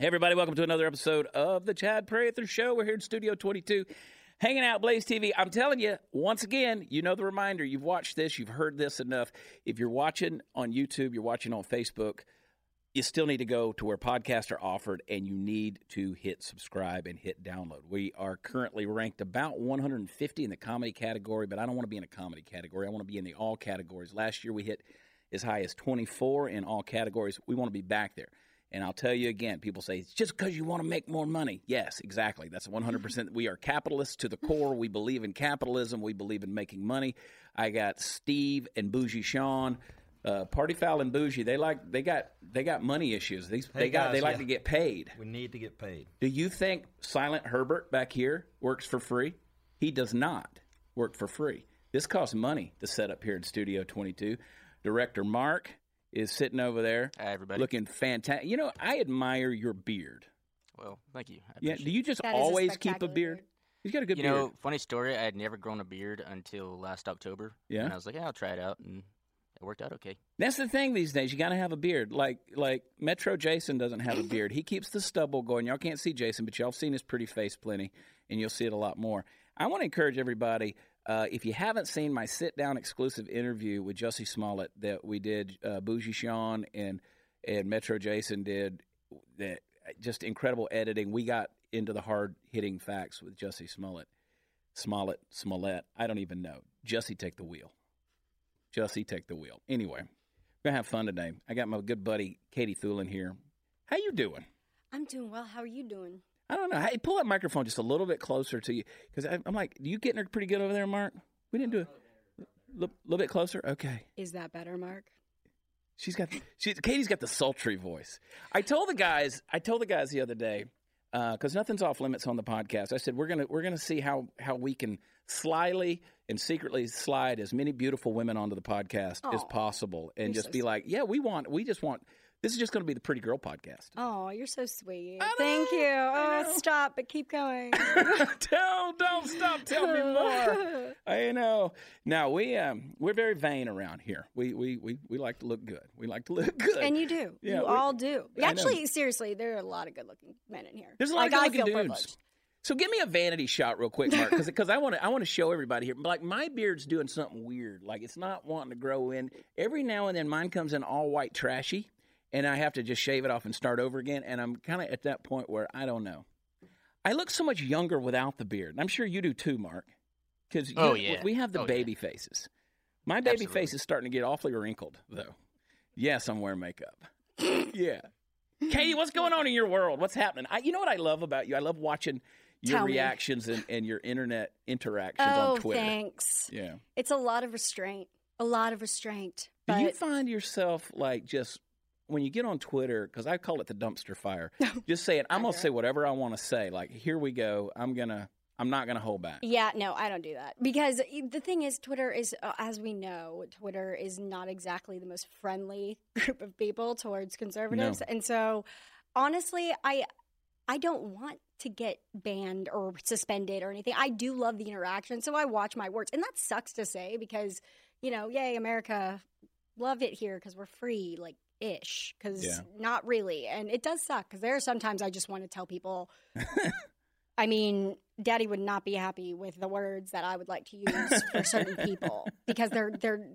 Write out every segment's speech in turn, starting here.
Hey, everybody, welcome to another episode of the Chad Prather Show. We're here in Studio 22, hanging out, Blaze TV. I'm telling you, once again, you know the reminder. You've watched this, you've heard this enough. If you're watching on YouTube, you're watching on Facebook, you still need to go to where podcasts are offered and you need to hit subscribe and hit download. We are currently ranked about 150 in the comedy category, but I don't want to be in a comedy category. I want to be in the all categories. Last year we hit as high as 24 in all categories. We want to be back there. And I'll tell you again, people say it's just because you want to make more money. Yes, exactly. That's 100%. we are capitalists to the core. We believe in capitalism. We believe in making money. I got Steve and Bougie Sean, uh, Party Foul and Bougie. They like they got they got money issues. These Hey, they got guys, they like yeah. to get paid. We need to get paid. Do you think Silent Herbert back here works for free? He does not work for free. This costs money to set up here in Studio 22. Director Mark is sitting over there Hi, everybody. looking fantastic. You know, I admire your beard. Well, thank you. I Yeah, do you just That is a always keep a beard? beard. He's got a good You beard. know, funny story. I had never grown a beard until last October. Yeah? And I was like, yeah, I'll try it out, and it worked out okay. That's the thing these days. You got to have a beard. Like like Metro Jason doesn't have a beard. He keeps the stubble going. Y'all can't see Jason, but y'all have seen his pretty face plenty, and you'll see it a lot more. I want to encourage everybody. Uh, if you haven't seen my sit down exclusive interview with Jussie Smollett that we did, uh, Bougie Sean and and Metro Jason did, that just incredible editing. We got into the hard hitting facts with Jussie Smollett, Smollett, Smollett. I don't even know. Jussie, take the wheel. Jussie, take the wheel. Anyway, we're gonna have fun today. I got my good buddy Katie Thulin here. How you doing? I'm doing well. How are you doing? I don't know. Hey, pull that microphone just a little bit closer to you because I'm like, you getting her pretty good over there, Mark? We didn't do it. A little, little bit closer. Okay. Is that better, Mark? She's got she Katie's got the sultry voice. I told the guys I told the guys the other day uh, because nothing's off limits on the podcast. I said we're gonna we're gonna see how how we can slyly and secretly slide as many beautiful women onto the podcast as possible and just so be like, yeah, we want we just want this is just going to be the pretty girl podcast. Oh, you're so sweet. Thank you. Oh, know. stop, but keep going. Tell, don't stop, tell me more. I know. Now we um we're very vain around here. We we we we like to look good. We like to look good. and you do. Yeah, you we- all do. I know. Actually, seriously, there are a lot of good-looking men in here. There's a lot like, of good-looking dudes. privileged. So give me a vanity shot real quick, Mark, because I want to I want to show everybody here. Like my beard's doing something weird. Like it's not wanting to grow in. Every now and then, mine comes in all white, trashy, and I have to just shave it off and start over again. And I'm kind of at that point where I don't know. I look so much younger without the beard. I'm sure you do too, Mark. Because Oh, yeah. we have the Oh, yeah. baby faces. My baby Absolutely. face is starting to get awfully wrinkled, though. Yes, I'm wearing makeup. yeah. Katie, what's going on in your world? What's happening? I, you know what I love about you? I love watching your Tell reactions and, and your internet interactions Oh, on Twitter. thanks. Yeah. It's a lot of restraint. A lot of restraint. Do But you find yourself like just when you get on Twitter, because I call it the dumpster fire, just saying, I'm going to say whatever I want to say. Like, here we go. I'm to, I'm not going to hold back. Yeah, no, I don't do that because the thing is, Twitter is, uh, as we know, Twitter is not exactly the most friendly group of people towards conservatives, and so honestly, I, I don't want to get banned or suspended or anything. I do love the interaction, so I watch my words, and that sucks to say because, you know, yay America, love it here because we're free, like ish, because Yeah. not really, and it does suck because there are sometimes I just want to tell people. I mean, Daddy would not be happy with the words that I would like to use for certain people because they're they're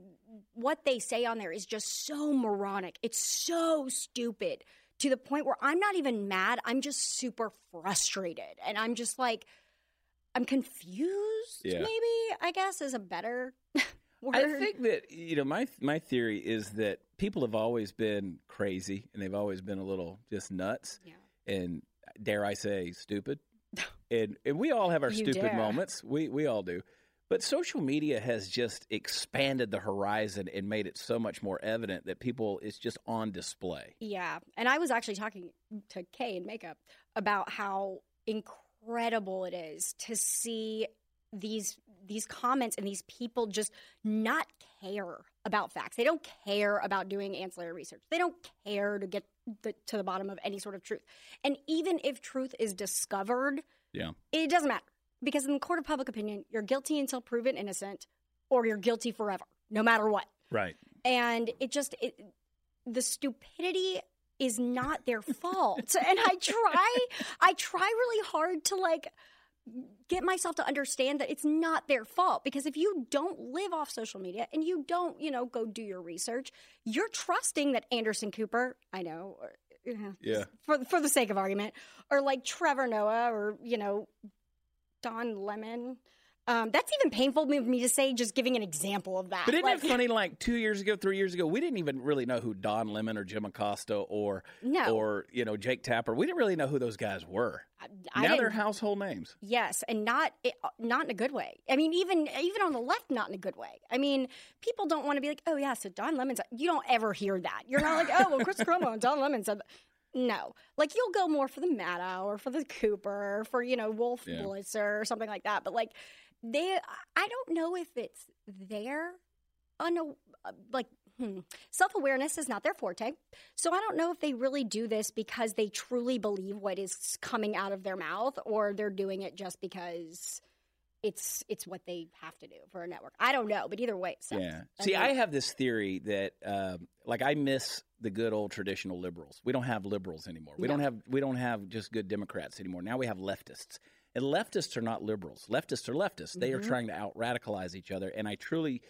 what they say on there is just so moronic. It's so stupid to the point where I'm not even mad. I'm just super frustrated, and I'm just like, I'm confused. Yeah. Maybe I guess is a better word. I think that you know my my theory is that people have always been crazy and they've always been a little just nuts Yeah. and dare I say stupid. and and we all have our You stupid dare. moments. We we all do. But social media has just expanded the horizon and made it so much more evident that people it's just on display. Yeah. And I was actually talking to Kay in makeup about how incredible it is to see these these comments and these people just not care about facts. They don't care about doing ancillary research. They don't care to get the, to the bottom of any sort of truth. And even if truth is discovered, Yeah. it doesn't matter because in the court of public opinion, you're guilty until proven innocent or you're guilty forever, no matter what Right. and it just it the stupidity is not their fault. and I try I try really hard to like get myself to understand that it's not their fault because if you don't live off social media and you don't, you know, go do your research, you're trusting that Anderson Cooper, I know, or, yeah, for for the sake of argument, or like Trevor Noah or, you know, Don Lemon um, that's even painful for me to say, just giving an example of that. But isn't like, it funny? Like two years ago, three years ago, we didn't even really know who Don Lemon or Jim Acosta or no. or you know Jake Tapper. We didn't really know who those guys were. I, now they're household names. Yes, and not uh, not in a good way. I mean, even even on the left, not in a good way. I mean, people don't want to be like, oh yeah, so Don Lemon's. You don't ever hear that. You're not like, oh well, Chris Cuomo and Don Lemon said. No, like you'll go more for the Maddow or for the Cooper, or for you know Wolf yeah. Blitzer or something like that. But like they I don't know if it's their un, like hmm, self-awareness is not their forte. So I don't know if they really do this because they truly believe what is coming out of their mouth or they're doing it just because it's it's what they have to do for a network. I don't know, but either way, yeah. See, I, have this theory that, um, like, I miss the good old traditional liberals. We don't have liberals anymore. We no. don't have we don't have just good Democrats anymore. Now we have leftists, and leftists are not liberals. Leftists are leftists. They mm-hmm. are trying to out radicalize each other. And I truly,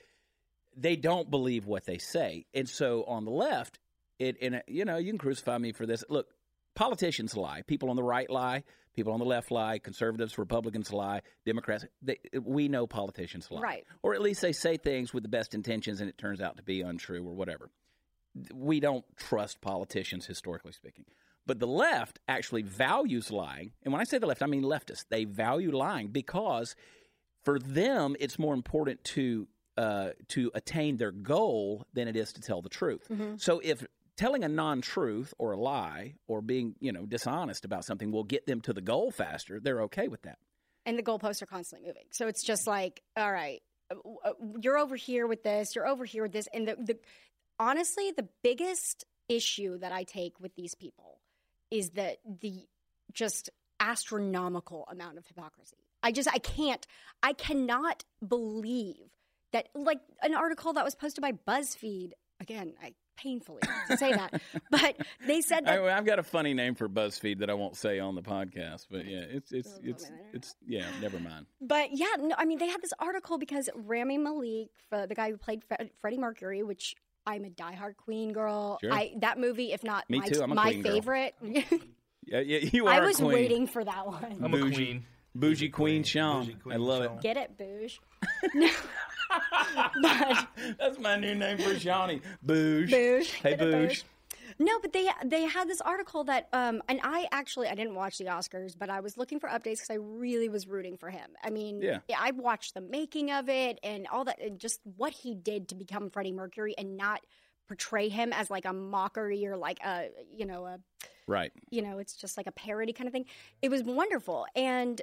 they don't believe what they say. And so on the left, it, and you know, you can crucify me for this. Look, politicians lie. People on the right lie. People on the left lie. Conservatives, Republicans lie. Democrats. They, we know politicians lie. Right. Or at least they say things with the best intentions and it turns out to be untrue or whatever. We don't trust politicians, historically speaking. But the left actually values lying. And when I say the left, I mean leftists. They value lying because for them, it's more important to uh, to attain their goal than it is to tell the truth. Mm-hmm. So if telling a non-truth or a lie or being you know dishonest about something will get them to the goal faster, they're okay with that. And the goalposts are constantly moving. So it's just like, all right, uh, uh, you're over here with this, you're over here with this, and the, the honestly, the biggest issue that I take with these people is that the just astronomical amount of hypocrisy. I just I can't I cannot believe that like an article that was posted by BuzzFeed again I painfully say that but they said that I, have got a funny name for BuzzFeed that I won't say on the podcast but yeah it's it's it's it's, it's yeah never mind but yeah no, I mean they had this article because Rami Malek the guy who played Freddie Mercury which I'm a diehard Queen girl. Sure. I that movie, if not Me my, too. I'm a my Queen favorite. yeah, yeah, you are. I was queen. waiting for that one. I'm Bougie. a queen. Bougie Queen Sean. Bougie queen I love Sean. it. Get it, Bouge. but that's my new name for Shawnee. Bouge. Bouge. Hey, Bouge. No, but they they had this article that, um, and I actually I didn't watch the Oscars, but I was looking for updates because I really was rooting for him. I mean, yeah. I watched the making of it and all that, and just what he did to become Freddie Mercury and not portray him as like a mockery or like a you know a right you know it's just like a parody kind of thing it was wonderful and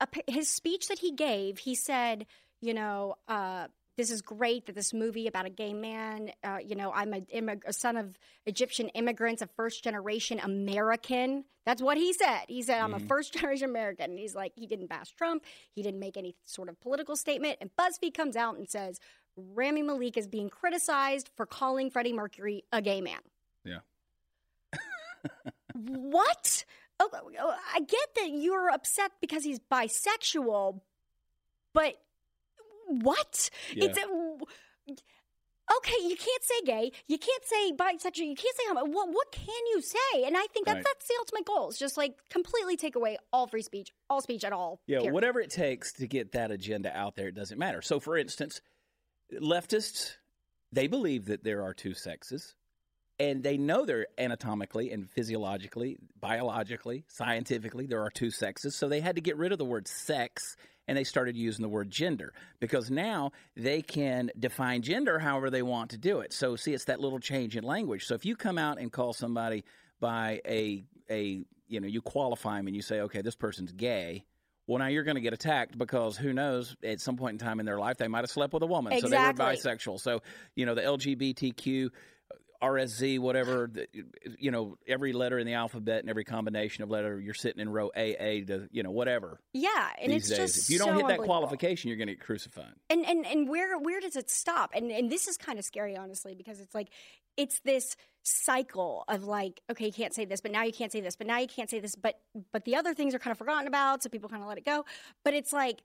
a, his speech that he gave he said you know uh, this is great that this movie about a gay man, uh, you know, I'm a, immig- a, son of Egyptian immigrants, a first generation American. That's what he said. He said, I'm mm-hmm. a first generation American. And he's like, he didn't bash Trump. He didn't make any sort of political statement. And BuzzFeed comes out and says, Rami Malek is being criticized for calling Freddie Mercury a gay man. Yeah. what? Oh, oh, I get that you're upset because he's bisexual, but what? Yeah. It's a, okay. You can't say gay. You can't say bisexual. You can't say homo. What what can you say? And I think that right. that's the ultimate goal. It's just like completely take away all free speech, all speech at all. Yeah, period. whatever it takes to get that agenda out there, it doesn't matter. So, for instance, leftists they believe that there are two sexes and they know they're anatomically and physiologically, biologically, scientifically, there are two sexes. So they had to get rid of the word sex and they started using the word gender because now they can define gender however they want to do it. So, see, it's that little change in language. So, if you come out and call somebody by a, a you know, you qualify them and you say, okay, this person's gay, well, now you're going to get attacked because who knows, at some point in time in their life, they might have slept with a woman. Exactly. So they were bisexual. So, you know, the LGBTQ RSZ, whatever, the, you know, every letter in the alphabet and every combination of letter, you're sitting in row AA to, you know, whatever. Yeah, and it's days. just if you don't so hit that qualification, you're going to get crucified. And and and where where does it stop? And and this is kind of scary, honestly, because it's like it's this cycle of like, okay, you can't say this, but now you can't say this, but now you can't say this, but but the other things are kind of forgotten about, so people kind of let it go. But it's like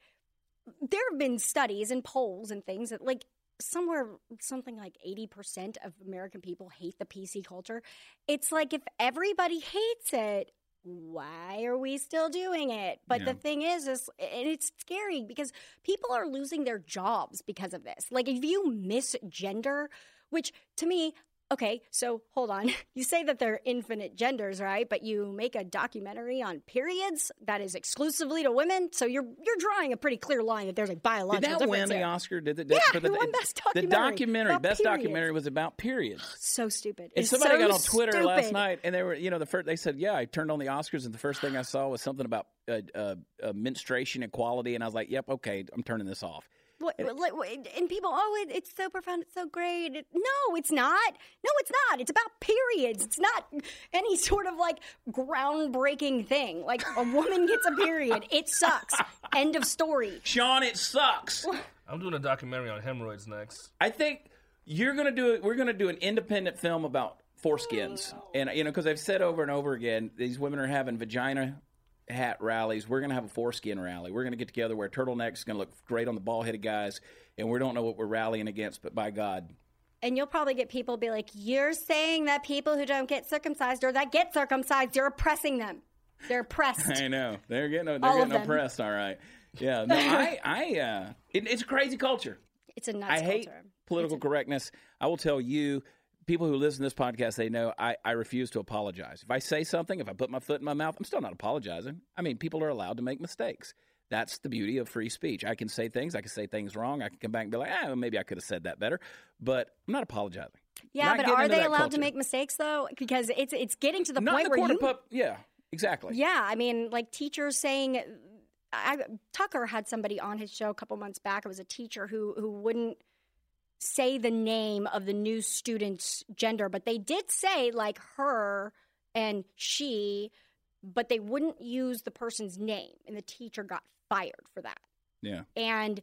there have been studies and polls and things that like somewhere something like 80% of American people hate the PC culture. It's like if everybody hates it, why are we still doing it? But Yeah. the thing is, is and it's scary because people are losing their jobs because of this. Like if you misgender, which to me, okay, so hold on. You say that they're infinite genders, right? But you make a documentary on periods that is exclusively to women, so you're you're drawing a pretty clear line that there's a biological Did that win difference the here. Oscar? Did it? Yeah, for the, it won Best The Documentary documentary, best periods. documentary, was about periods. So stupid. And It's somebody so got on Twitter last night, and they were, you know, the first they said, "Yeah, I turned on the Oscars, and the first thing I saw was something about uh, uh, uh, menstruation equality," and I was like, "Yep, okay, I'm turning this off." What, like, and people, oh, it, it's so profound, it's so great. It- no, it's not. No, it's not. It's about periods. It's not any sort of like groundbreaking thing. Like a woman gets a period, it sucks. End of story. Sean, it sucks. I'm doing a documentary on hemorrhoids next. I think you're gonna do it. We're gonna do an independent film about foreskins, oh, and you know, because I've said over and over again, these women are having vagina hat rallies. We're gonna have a foreskin rally. We're gonna get together where turtlenecks gonna look great on the ball headed guys, and we don't know what we're rallying against, but by God, And you'll probably get people be like, you're saying that people who don't get circumcised or that get circumcised, you're oppressing them. They're oppressed. I know they're getting they're All getting oppressed. All right, yeah. No, I I uh, it, it's a crazy culture. It's a nuts I hate culture. political correctness. I will tell you, people who listen to this podcast, they know I, I refuse to apologize. If I say something, if I put my foot in my mouth, I'm still not apologizing. I mean, people are allowed to make mistakes. That's the beauty of free speech. I can say things, I can say things wrong. I can come back and be like, ah, well, maybe I could have said that better, but I'm not apologizing. Yeah, Not but are they allowed culture. to make mistakes though? Because it's it's getting to the not point the where you pub- Yeah, exactly. Yeah, I mean, like teachers saying, I, Tucker had somebody on his show a couple months back. It was a teacher who who wouldn't say the name of the new student's gender, but they did say like her and she, but they wouldn't use the person's name, and the teacher got fired for that. Yeah. And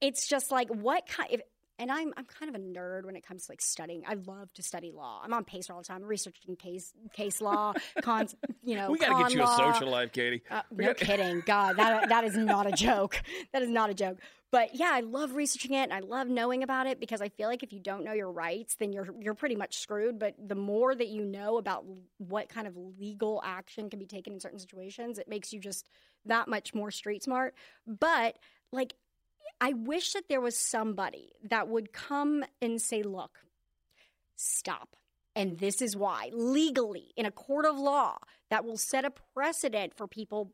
it's just like what kind of and I'm I'm kind of a nerd when it comes to like studying. I love to study law. I'm on Pacer all the time, researching case case law, cons. you know. we got to get you a social life, Katie. Uh, no got- kidding. God, that that is not a joke. That is not a joke. But yeah, I love researching it and I love knowing about it because I feel like if you don't know your rights, then you're you're pretty much screwed. But the more that you know about what kind of legal action can be taken in certain situations, it makes you just that much more street smart. But like I wish that there was somebody that would come and say, "Look, stop." And this is why, legally, in a court of law, that will set a precedent for people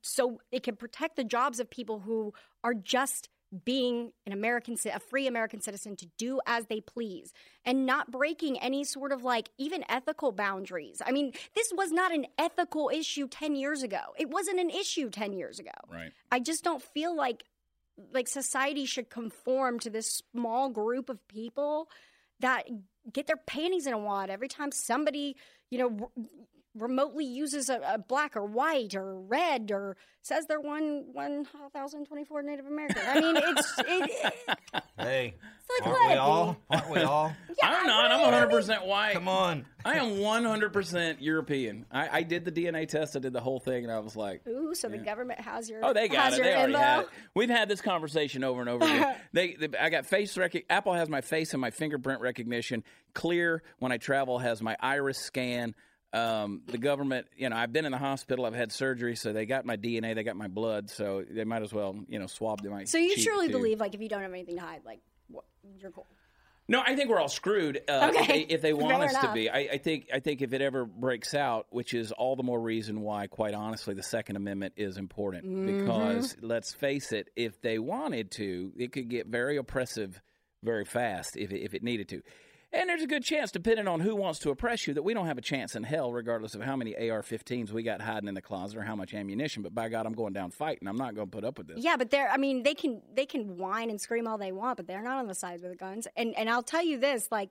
so it can protect the jobs of people who are just being an American, a free American citizen to do as they please and not breaking any sort of like even ethical boundaries. I mean, this was not an ethical issue 10 years ago. It wasn't an issue 10 years ago. Right. I just don't feel like like society should conform to this small group of people that get their panties in a wad every time somebody, you know, remotely uses a, a black or white or red or says they're one one thousand twenty four Native American. I mean, it's it, Hey, it's like aren't we all? Aren't we all? I'm not. I'm 100 percent white. Come on. I am 100% European. I, I did the DNA test. I did the whole thing, and I was like, Ooh, so the government has your Oh, they got it. They already info. had it. We've had this conversation over and over again. they, they, I got face rec. Apple has my face and my fingerprint recognition. Clear when I travel has my iris scan. Um, the government, you know, I've been in the hospital. I've had surgery, so they got my DNA. They got my blood, so they might as well, you know, swab my. So you cheek, truly too. believe like if you don't have anything to hide, like what, you're cool. No, I think we're all screwed uh, if, they, if they want Fair us to be. I, I think I think if it ever breaks out, which is all the more reason why, quite honestly, the Second Amendment is important. Mm-hmm. Because let's face it, if they wanted to, it could get very oppressive very fast if it, if it needed to. And there's a good chance, depending on who wants to oppress you, that we don't have a chance in hell, regardless of how many AR-15s we got hiding in the closet or how much ammunition. But by God, I'm going down fighting. I'm not going to put up with this. Yeah, but they're I mean, they can they can whine and scream all they want, but they're not on the sides with the guns. And and I'll tell you this, like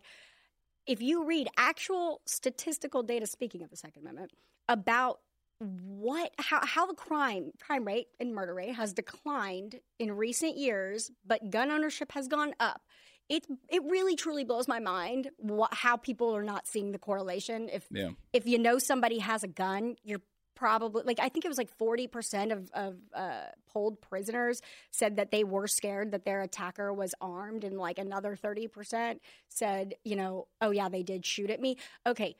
if you read actual statistical data, speaking of the Second Amendment, about what how, how the crime crime rate and murder rate has declined in recent years, but gun ownership has gone up. It it really truly blows my mind what, how people are not seeing the correlation. If Yeah. if you know somebody has a gun, you're probably like I think it was like forty percent of of uh, polled prisoners said that they were scared that their attacker was armed, and like another thirty percent said, you know, oh yeah, they did shoot at me. Okay,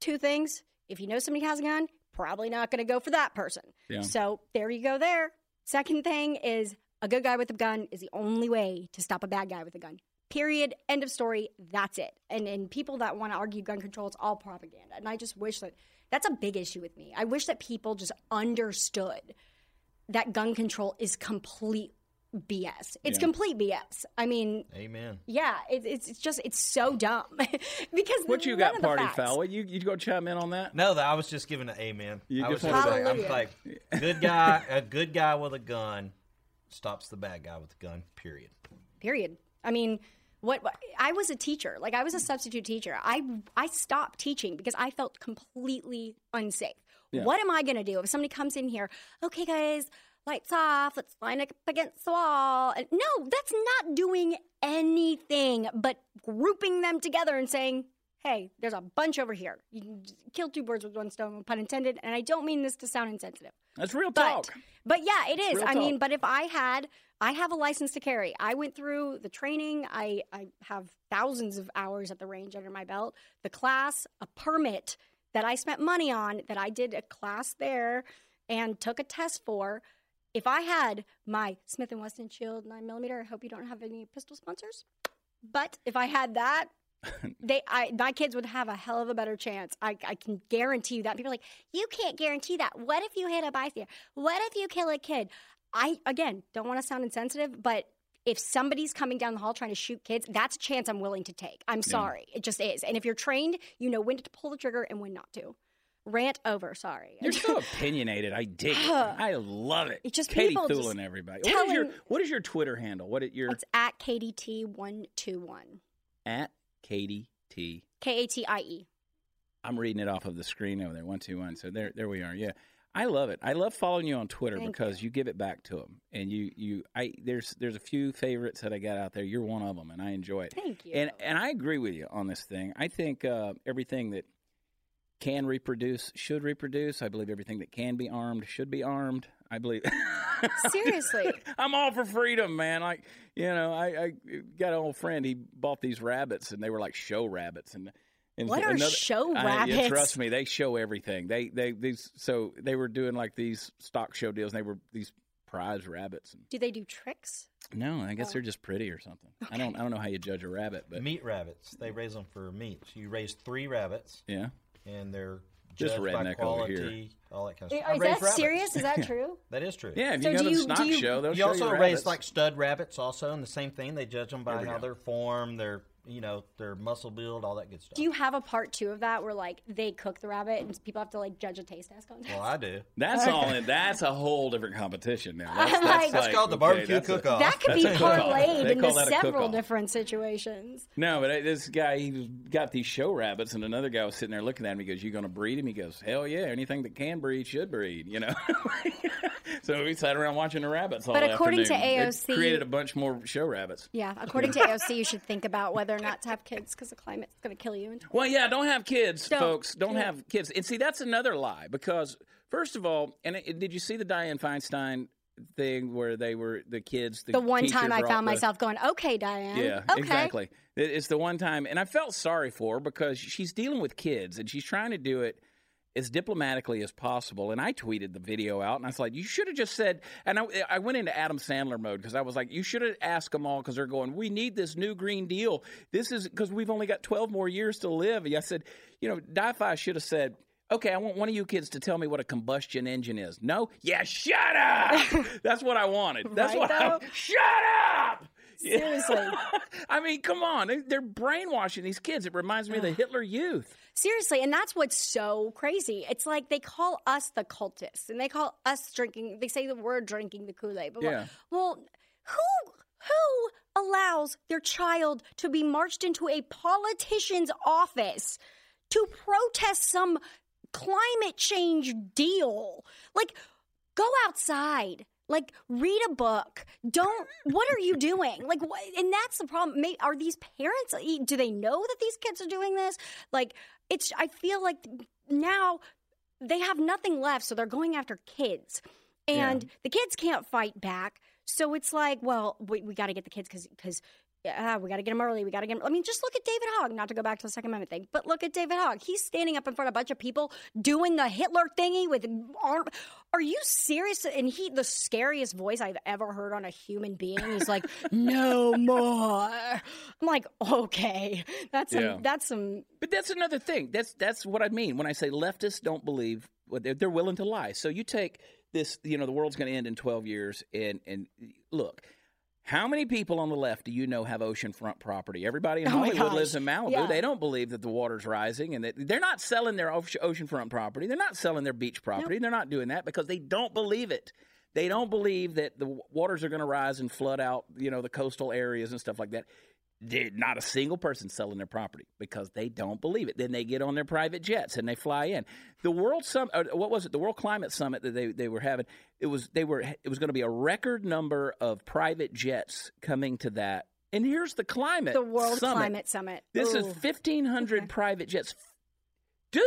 two things: if you know somebody has a gun, probably not going to go for that person. Yeah. So there you go. There. Second thing is a good guy with a gun is the only way to stop a bad guy with a gun. Period. End of story. That's it. And and people that want to argue gun control, it's all propaganda. And I just wish that that's a big issue with me. I wish that people just understood that gun control is complete BS. It's Yeah. complete BS. I mean, Amen. yeah, it, it's it's just it's so dumb because What you got, of the party facts- foul? You you go chime in on that? No, that I was just giving an amen. You I was just just wanted like, I'm like, good guy, a good guy with a gun stops the bad guy with a gun. Period. period i mean what, i was a teacher. Like i was a substitute teacher. I i stopped teaching because i felt completely unsafe. Yeah. what am i going to do? If somebody comes in here okay guys lights off. Let's line up against the wall. And no that's not doing anything but grouping them together and saying hey there's a bunch over here you can kill two birds with one stone pun intended and i don't mean this to sound insensitive That's real but talk. but yeah, it is. I mean, but if I had I have a license to carry. I went through the training. I I have thousands of hours at the range under my belt. The class, a permit that I spent money on that I did a class there and took a test for. If I had my Smith and Wesson Shield 9 millimeter, I hope you don't have any pistol sponsors. But if I had that, they I my kids would have a hell of a better chance. I, I can guarantee you that. People are like, you can't guarantee that. What if you hit a bystander? What if you kill a kid? I again don't want to sound insensitive, but if somebody's coming down the hall trying to shoot kids, that's a chance I'm willing to take. I'm sorry. It just is. And if you're trained, you know when to pull the trigger and when not to. Rant over, sorry. You're so opinionated. I dig it. I love it. It's just Katie people just Thulin, everybody. What is your What is your Twitter handle? What is your it's at KDT121. at Katie T? K A T I E. I'm reading it off of the screen over there. One two one. So there, there we are. Yeah, I love it. I love following you on Twitter Thank because you. give it back to them, and you, you, I. There's, there's a few favorites that I got out there. You're one of them, and I enjoy it. Thank you. And and I agree with you on this thing. I think uh, everything that can reproduce should reproduce. I believe everything that can be armed should be armed. I believe. Seriously. I'm all for freedom, man. Like you know, I, I got an old friend. He bought these rabbits, and they were like show rabbits, and. and What are show I- yeah, rabbits? trust me, they show everything. They they these so they were doing like these stock show deals. and They were these prize rabbits. And, Do they do tricks? no, I guess Oh. they're just pretty or something. I don't I don't know how you judge a rabbit, but Meat rabbits. They raise them for meat. So you raise three rabbits, yeah. And they're This judged by redneck over here. quality, all that kind of stuff. I raise that rabbits. serious? Is that true? That is true. Yeah, if So you go do to the you- stock do you- show, they'll You show also you raise like stud rabbits, also, and the same thing. They judge them by how go. they're formed, their you know their muscle build, all that good stuff. Do you have a part two of that where like they cook the rabbit and people have to like judge a taste test contest? well, I do. That's all. In, that's a whole different competition now. That's, I'm that's, like- That's like, called the barbecue that's a- cook-off. that could be That's a parlayed into call that a several different situations. No, but this guy, he got these show rabbits, and another guy was sitting there looking at him. He goes, "You going to breed him?" He goes, "Hell yeah! Anything that can breed should breed." You know. so we sat around watching the rabbits all But according to afternoon. They AOC created a bunch more show rabbits. Yeah, according to AOC, you should think about whether or not to have kids because the climate's going to kill you. Well, yeah, don't have kids, Don't. folks. Don't Yeah. have kids. And see, that's another lie because first of all, and it, did you see the Dianne Feinstein thing where they were the kids? The, The one time I found the- myself going, "Okay, Diane." Yeah, okay. exactly. It's the one time, and I felt sorry for her because she's dealing with kids and she's trying to do it as diplomatically as possible. And I tweeted the video out, and I was like, "You should have just said." And I, I went into Adam Sandler mode because I was like, "You should have asked them all because they're going, we need this new Green Deal. This is because we've only got twelve more years to live." And I said, "You know, Di-Fi should have said." Okay, I want one of you kids to tell me what a combustion engine is. No? Yeah, shut up! That's what I wanted. That's Right, what I? Shut up! Seriously. I mean, come on. They- They're brainwashing these kids. It reminds me of the Hitler Youth. Seriously, and that's what's so crazy. It's like they call us the cultists, and they call us drinking. They say that we're drinking the Kool Aid. But Yeah. well, who who allows their child to be marched into a politician's office to protest some climate change deal? Like, go outside. Like, read a book. Don't. What are you doing? Like, what, and that's the problem. May, are these parents? Do they know that these kids are doing this? Like, it's. I feel like now they have nothing left, so they're going after kids, and Yeah. the kids can't fight back. So it's like, well, we, we got to get the kids because because uh, we got to get them early. We got to get them. I mean, just look at David Hogg. Not to go back to the Second Amendment thing, but look at David Hogg. He's standing up in front of a bunch of people doing the Hitler thingy with arm. Are you serious? And he, the scariest voice I've ever heard on a human being. He's like, "No more." I'm like, okay, that's some, Yeah. that's some. But that's another thing. That's that's what I mean when I say leftists don't believe. well, They're, they're willing to lie. So you take this. You know, the world's going to end in twelve years, and and look. How many people on the left do you know have oceanfront property? Everybody in Oh Hollywood lives in Malibu. Yeah. They don't believe that the water's rising and that they're not selling their oce- oceanfront property. They're not selling their beach property. They're not doing that because they don't believe it. They don't believe that the waters are going to rise and flood out, you know, the coastal areas and stuff like that. There- Not a single person selling their property because they don't believe it. Then they get on their private jets and they fly in. The World Summit, uh, what was it? The World Climate Summit that they, they were having. It was they were it was going to be a record number of private jets coming to that. And here's the climate. The World Summit. Climate Summit. This is 1,500 Okay. private jets. Do,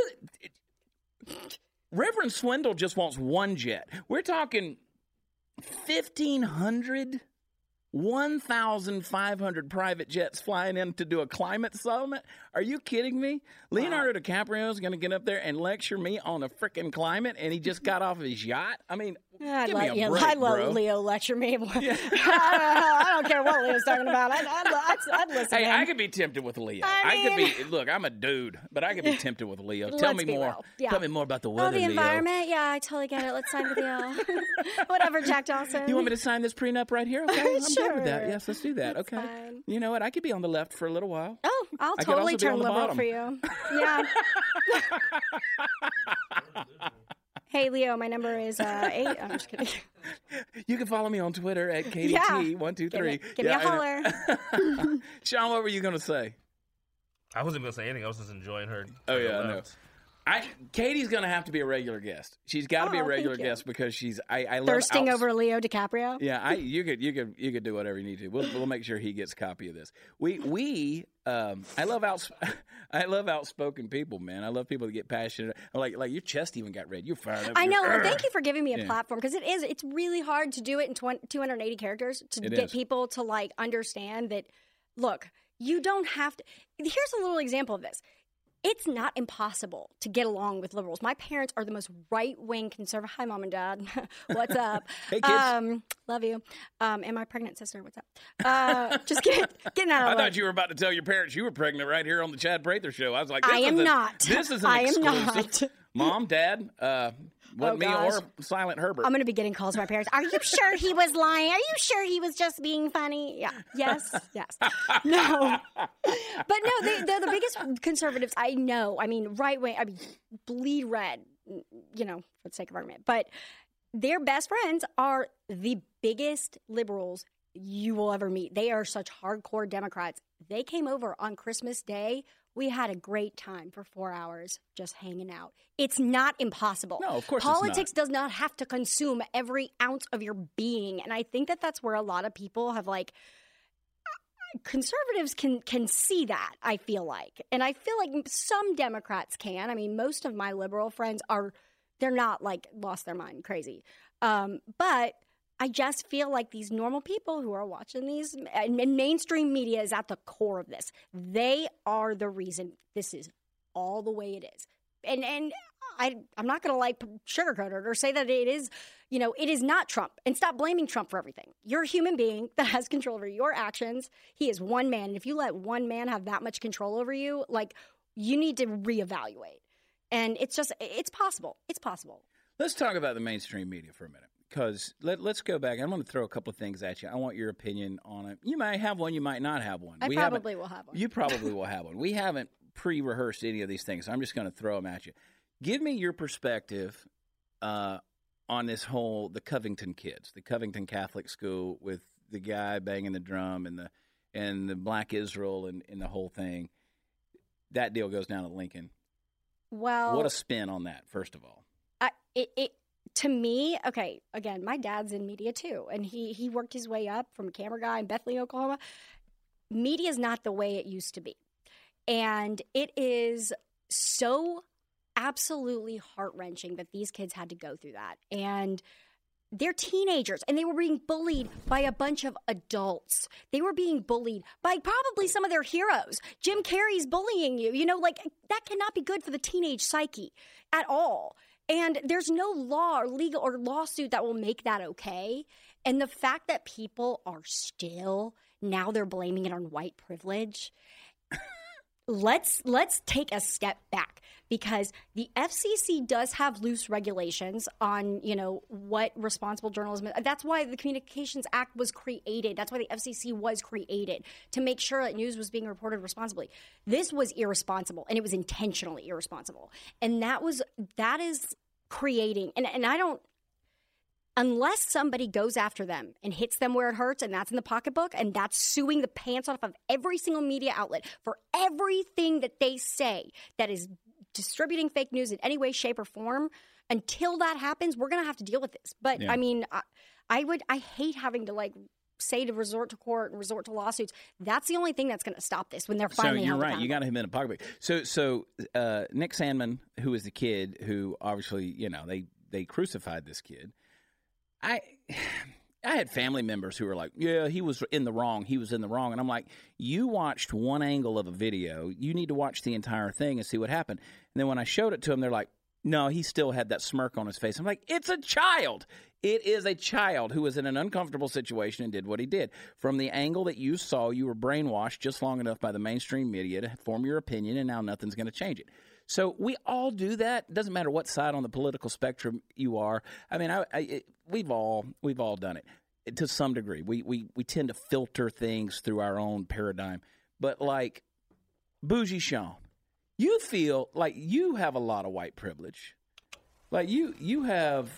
Reverend Swindle just wants one jet. We're talking 1,500, 1,500 private jets flying in to do a climate summit. Are you kidding me? Leonardo DiCaprio is going to get up there and lecture me on a freaking climate, and he just got off his yacht. I mean, I'd give let, me a yeah, break, I'd let bro. Leo lecture me. I don't care what Leo's talking about. I'd, I'd, I'd, I'd listen Hey. I could be tempted with Leo. I I, could be. Look, I'm a dude, but I could be tempted with Leo. Tell me more. Yeah. Tell me more about the Oh, weather, the Leo. environment? Yeah, I totally get it. Let's sign the deal. Whatever, Jack Dawson. You want me to sign this prenup right here? Okay, I'm good with that. Yes, let's do that. That's okay. fine. You know what? I could be on the left for a little while. Oh, I'll I totally also be on turn liberal bottom. for you. Yeah. hey, Leo, my number is uh, eight. I'm just kidding. You can follow me on Twitter at KDT123. Give me, give me a holler. Sean, what were you going to say? I wasn't gonna say anything. I was just enjoying her. Oh, to the yeah, I know. I Katie's to have to be a regular guest. She's got to be Oh, a regular guest because she's I, I love Thirsting outs- over Leo DiCaprio. Yeah, I you could you could you could do whatever you need to. We'll, we'll make sure he gets a copy of this. We we um I love outs I love outspoken people, man. I love people that get passionate. Like like your chest even got red. You're fired up. I know. Well, thank you for giving me a Yeah. platform because it is. It's really hard to do it in 20, 280 characters to It get is. people to like understand that. Look, you don't have to. Here's a little example of this. It's not impossible to get along with liberals. My parents are the most right wing conservative. Hi, mom and dad. what's up? Hey, kids. Um, love you. Um, and my pregnant sister. What's up? Uh, just get, getting out of I way. thought you were about to tell your parents you were pregnant right here on the Chad Prather show. I was like, this I is am a- not. This is an I am not. Mom, Dad, uh, wasn't Oh, me gosh. or Silent Herbert. I'm going to be getting calls from my parents. Are you sure he was lying? Are you sure he was just being funny? Yeah. Yes. Yes. No. But no, they, they're the biggest conservatives I know. I mean, right wing. I mean, bleed red. You know, for the sake of argument, but their best friends are the biggest liberals you will ever meet. They are such hardcore Democrats. They came over on Christmas Day. We had a great time for four hours just hanging out. It's not impossible. No, of course it's not. Politics does not have to consume every ounce of your being. And I think that that's where a lot of people have like, conservatives can can see that i feel like and i feel like some democrats can i mean most of my liberal friends are they're not like lost their mind crazy um, but i just feel like these normal people who are watching these and, mainstream media is at the core of this they are the reason this is all the way it is and and I, I'm not going to like sugarcoat it or say that it is, you know, it is not Trump. And stop blaming Trump for everything. You're a human being that has control over your actions. He is one man. And if you let one man have that much control over you, like, you need to reevaluate. And it's just, it's possible. It's possible. Let's talk about the mainstream media for a minute. Because let, let's go back. I'm going to throw a couple of things at you. I want your opinion on it. You might have one, you might not have one. I We probably will have one. You probably will have one. We haven't pre rehearsed any of these things. So I'm just going to throw them at you. Give me your perspective uh, on this whole the Covington kids, the Covington Catholic school with the guy banging the drum and the and the Black Israel and, and the whole thing. That deal goes down at Lincoln. Well, what a spin on that! First of all, I, it, it to me, okay. Again, my dad's in media too, and he he worked his way up from camera guy in Bethlehem, Oklahoma. Media is not the way it used to be, and it is so absolutely heart wrenching that these kids had to go through that, and they're teenagers and they were being bullied by a bunch of adults. They were being bullied by probably some of their heroes. Jim Carrey's bullying you. You know, like that cannot be good for the teenage psyche at all. And there's no law or legal or lawsuit that will make that okay. And the fact that people are still now they're blaming it on white privilege. Let's let's take a step back because the FCC does have loose regulations on, you know, what responsible journalism is. That's why the Communications Act was created. That's why the FCC was created to make sure that news was being reported responsibly. This was irresponsible and it was intentionally irresponsible. And that was that is creating and, and I don't unless somebody goes after them and hits them where it hurts, and that's in the pocketbook, and that's suing the pants off of every single media outlet for everything that they say that is distributing fake news in any way, shape, or form. Until that happens, we're going to have to deal with this. But Yeah. I mean, I, I would, I hate having to like say to resort to court and resort to lawsuits. That's the only thing that's going to stop this when they're finally. so you're right. You got him in a pocketbook. So so uh, Nick Sandmann, who was the kid who obviously you know they they crucified this kid. I. I had family members who were like, "Yeah, he was in the wrong. He was in the wrong." And I'm like, "You watched one angle of a video. You need to watch the entire thing and see what happened." And then when I showed it to them, they're like, "No, he still had that smirk on his face." I'm like, "It's a child. It is a child who was in an uncomfortable situation and did what he did. From the angle that you saw, you were brainwashed just long enough by the mainstream media to form your opinion, and now nothing's going to change it." So we all do that. It doesn't matter what side on the political spectrum you are. I mean, I, I, it, we've all we've all done it to some degree. We we we tend to filter things through our own paradigm. But like Bougie Sean, you feel like you have a lot of white privilege. Like you you have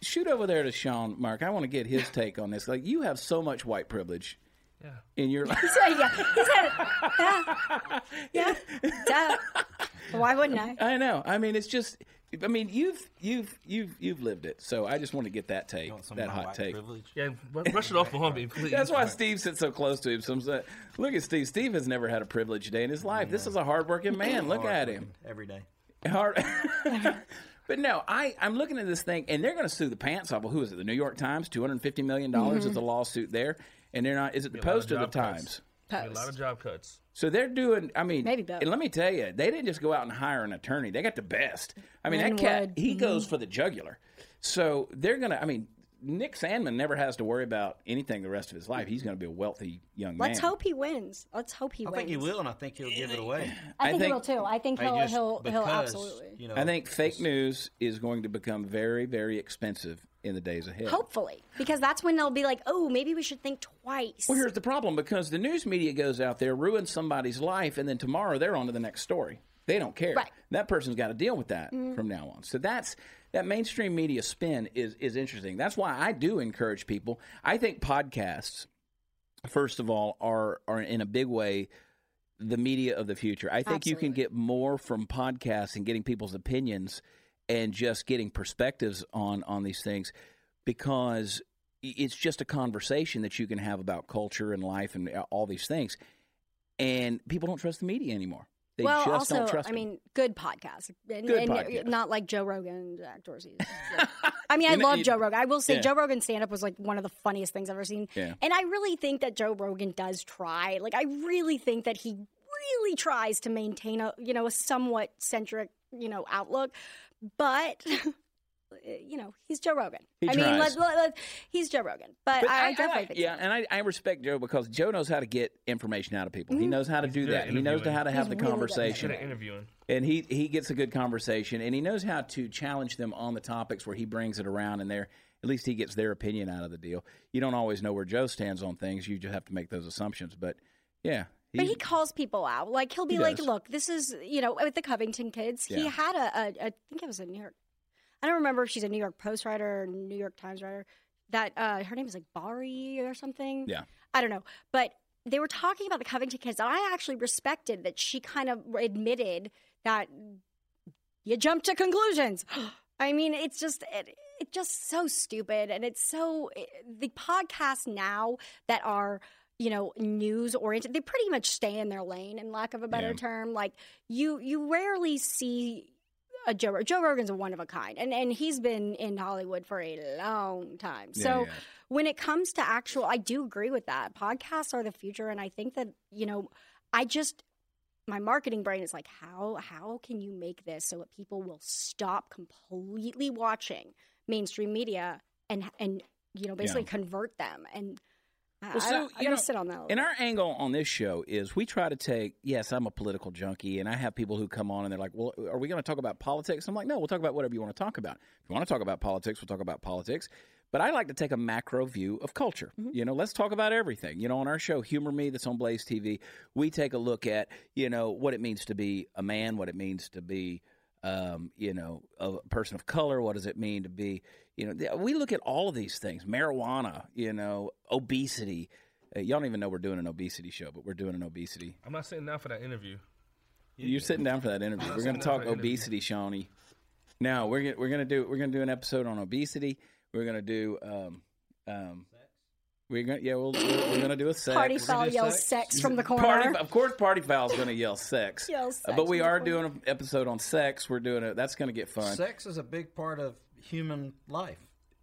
shoot over there to Sean Mark. I want to get his take on this. Like you have so much white privilege Yeah. in your life. So, yeah, he said, yeah, yeah, duh. Why wouldn't I? I know. I mean, it's just. I mean, you've you've you've you've lived it. So I just want to get that take, You want some that hot take. privilege? Yeah, brush it off on me, please. That's why Steve sits so close to him. So I'm saying, look at Steve. Steve has never had a privileged day in his life. This is a hardworking man. Look at him. every day. Hard. but no, I I'm looking at this thing, and they're going to sue the pants off. Well, who is it? The New York Times, two hundred fifty million dollars is mm-hmm. the lawsuit there, and they're not. Is it the a lot of Post or the job cuts. Times? A lot of job cuts. So they're doing. I mean, Maybe both. And let me tell you, they didn't just go out and hire an attorney. They got the best. I mean, that cat Lin Wood. he mm-hmm. goes for the jugular. So they're gonna. I mean, Nick Sandmann never has to worry about anything the rest of his life. He's going to be a wealthy young man. Let's hope he wins. Let's hope he wins. I wins. think he will, and I think he'll give it away. I think, I he will too. I think They he'll just- he'll he'll absolutely. You know, I think fake news is going to become very, very expensive in the days ahead. Hopefully, because that's when they'll be like, "Oh, maybe we should think twice." Well, here's the problem because the news media goes out there, ruins somebody's life, and then tomorrow they're on to the next story. They don't care. Right. That person's got to deal with that mm-hmm. from now on. So that's that mainstream media spin is is interesting. That's why I do encourage people. I think podcasts, first of all, are are in a big way the media of the future. I think you can get more from podcasts and getting people's opinions and just getting perspectives on on these things because it's just a conversation that you can have about culture and life and uh, all these things. And people don't trust the media anymore. They well, just also, don't trust I mean, good podcasts, and, Good and podcasts. not like Joe Rogan outdoorsy. I mean, I know, love you- Joe Rogan. I will say, yeah. Joe Rogan stand up was like one of the funniest things I've ever seen. Yeah. And I really think that Joe Rogan does try. Like, I really think that he really tries to maintain a you know a somewhat centric you know outlook, but. You know, he's Joe Rogan. He I mean, let, let, let- he's Joe Rogan. But, But I, definitely like- think yeah, so. and I, I respect Joe because Joe knows how to get information out of people. He mm-hmm. knows how to do that. He knows how to have He's the really conversation. Good at interviewing. and he he gets a good conversation and he knows how to challenge them on the topics where he brings it around and there at least he gets their opinion out of the deal you don't always know where joe stands on things you just have to make those assumptions but yeah But he calls people out. Like he'll be He like, does. "Look, this is you know with the Covington kids. He had a, a, a I think it was a New York. I don't remember if she's a New York Post writer or New York Times writer. that uh, her name is like Bari or something. Yeah. I don't know, but they were talking about the Covington kids. And I actually respected that she kind of admitted that you jump to conclusions. I mean, it's just it, it's just so stupid, and it's so the podcasts now that are you know news oriented they pretty much stay in their lane in lack of a better Yeah. term. Like you you rarely see a joe joe rogan's a one of a kind and and he's been in hollywood for a long time. Yeah, so yeah. when it comes to actual i do agree with that. Podcasts are the future and i think that you know i just my marketing brain is like how how can you make this so that people will stop completely watching mainstream media and and you know basically convert them? And Well, so, I, gotta know, sit on that And bit. our angle on this show is we try to take, yes, I'm a political junkie, and I have people who come on and they're like, well, are we going to talk about politics? I'm like, no, we'll talk about whatever you want to talk about. If you want to talk about politics, we'll talk about politics. But I like to take a macro view of culture. Mm-hmm. You know, let's talk about everything. You know, on our show, Humor Me, that's on Blaze TV, we take a look at, you know, what it means to be a man, what it means to be um, you know, a person of color. What does it mean to be, you know, we look at all of these things marijuana, you know, obesity. Uh, y'all don't even know we're doing an obesity show, but we're doing an obesity. I'm not sitting down for that interview. You're sitting down for that interview. We're going to talk for an interview. obesity, Shawnee. Now we're gonna, we're going to do we're going to do an episode on obesity. We're going to do um, um, we're going to yeah we'll, we're, we're going to do a sex. Party foul do yells sex? sex from the corner. Party, of course, Party Foul's going to yell sex. Yells Uh, but we are doing an episode on sex. We're doing it. That's going to get fun. Sex is a big part of human life.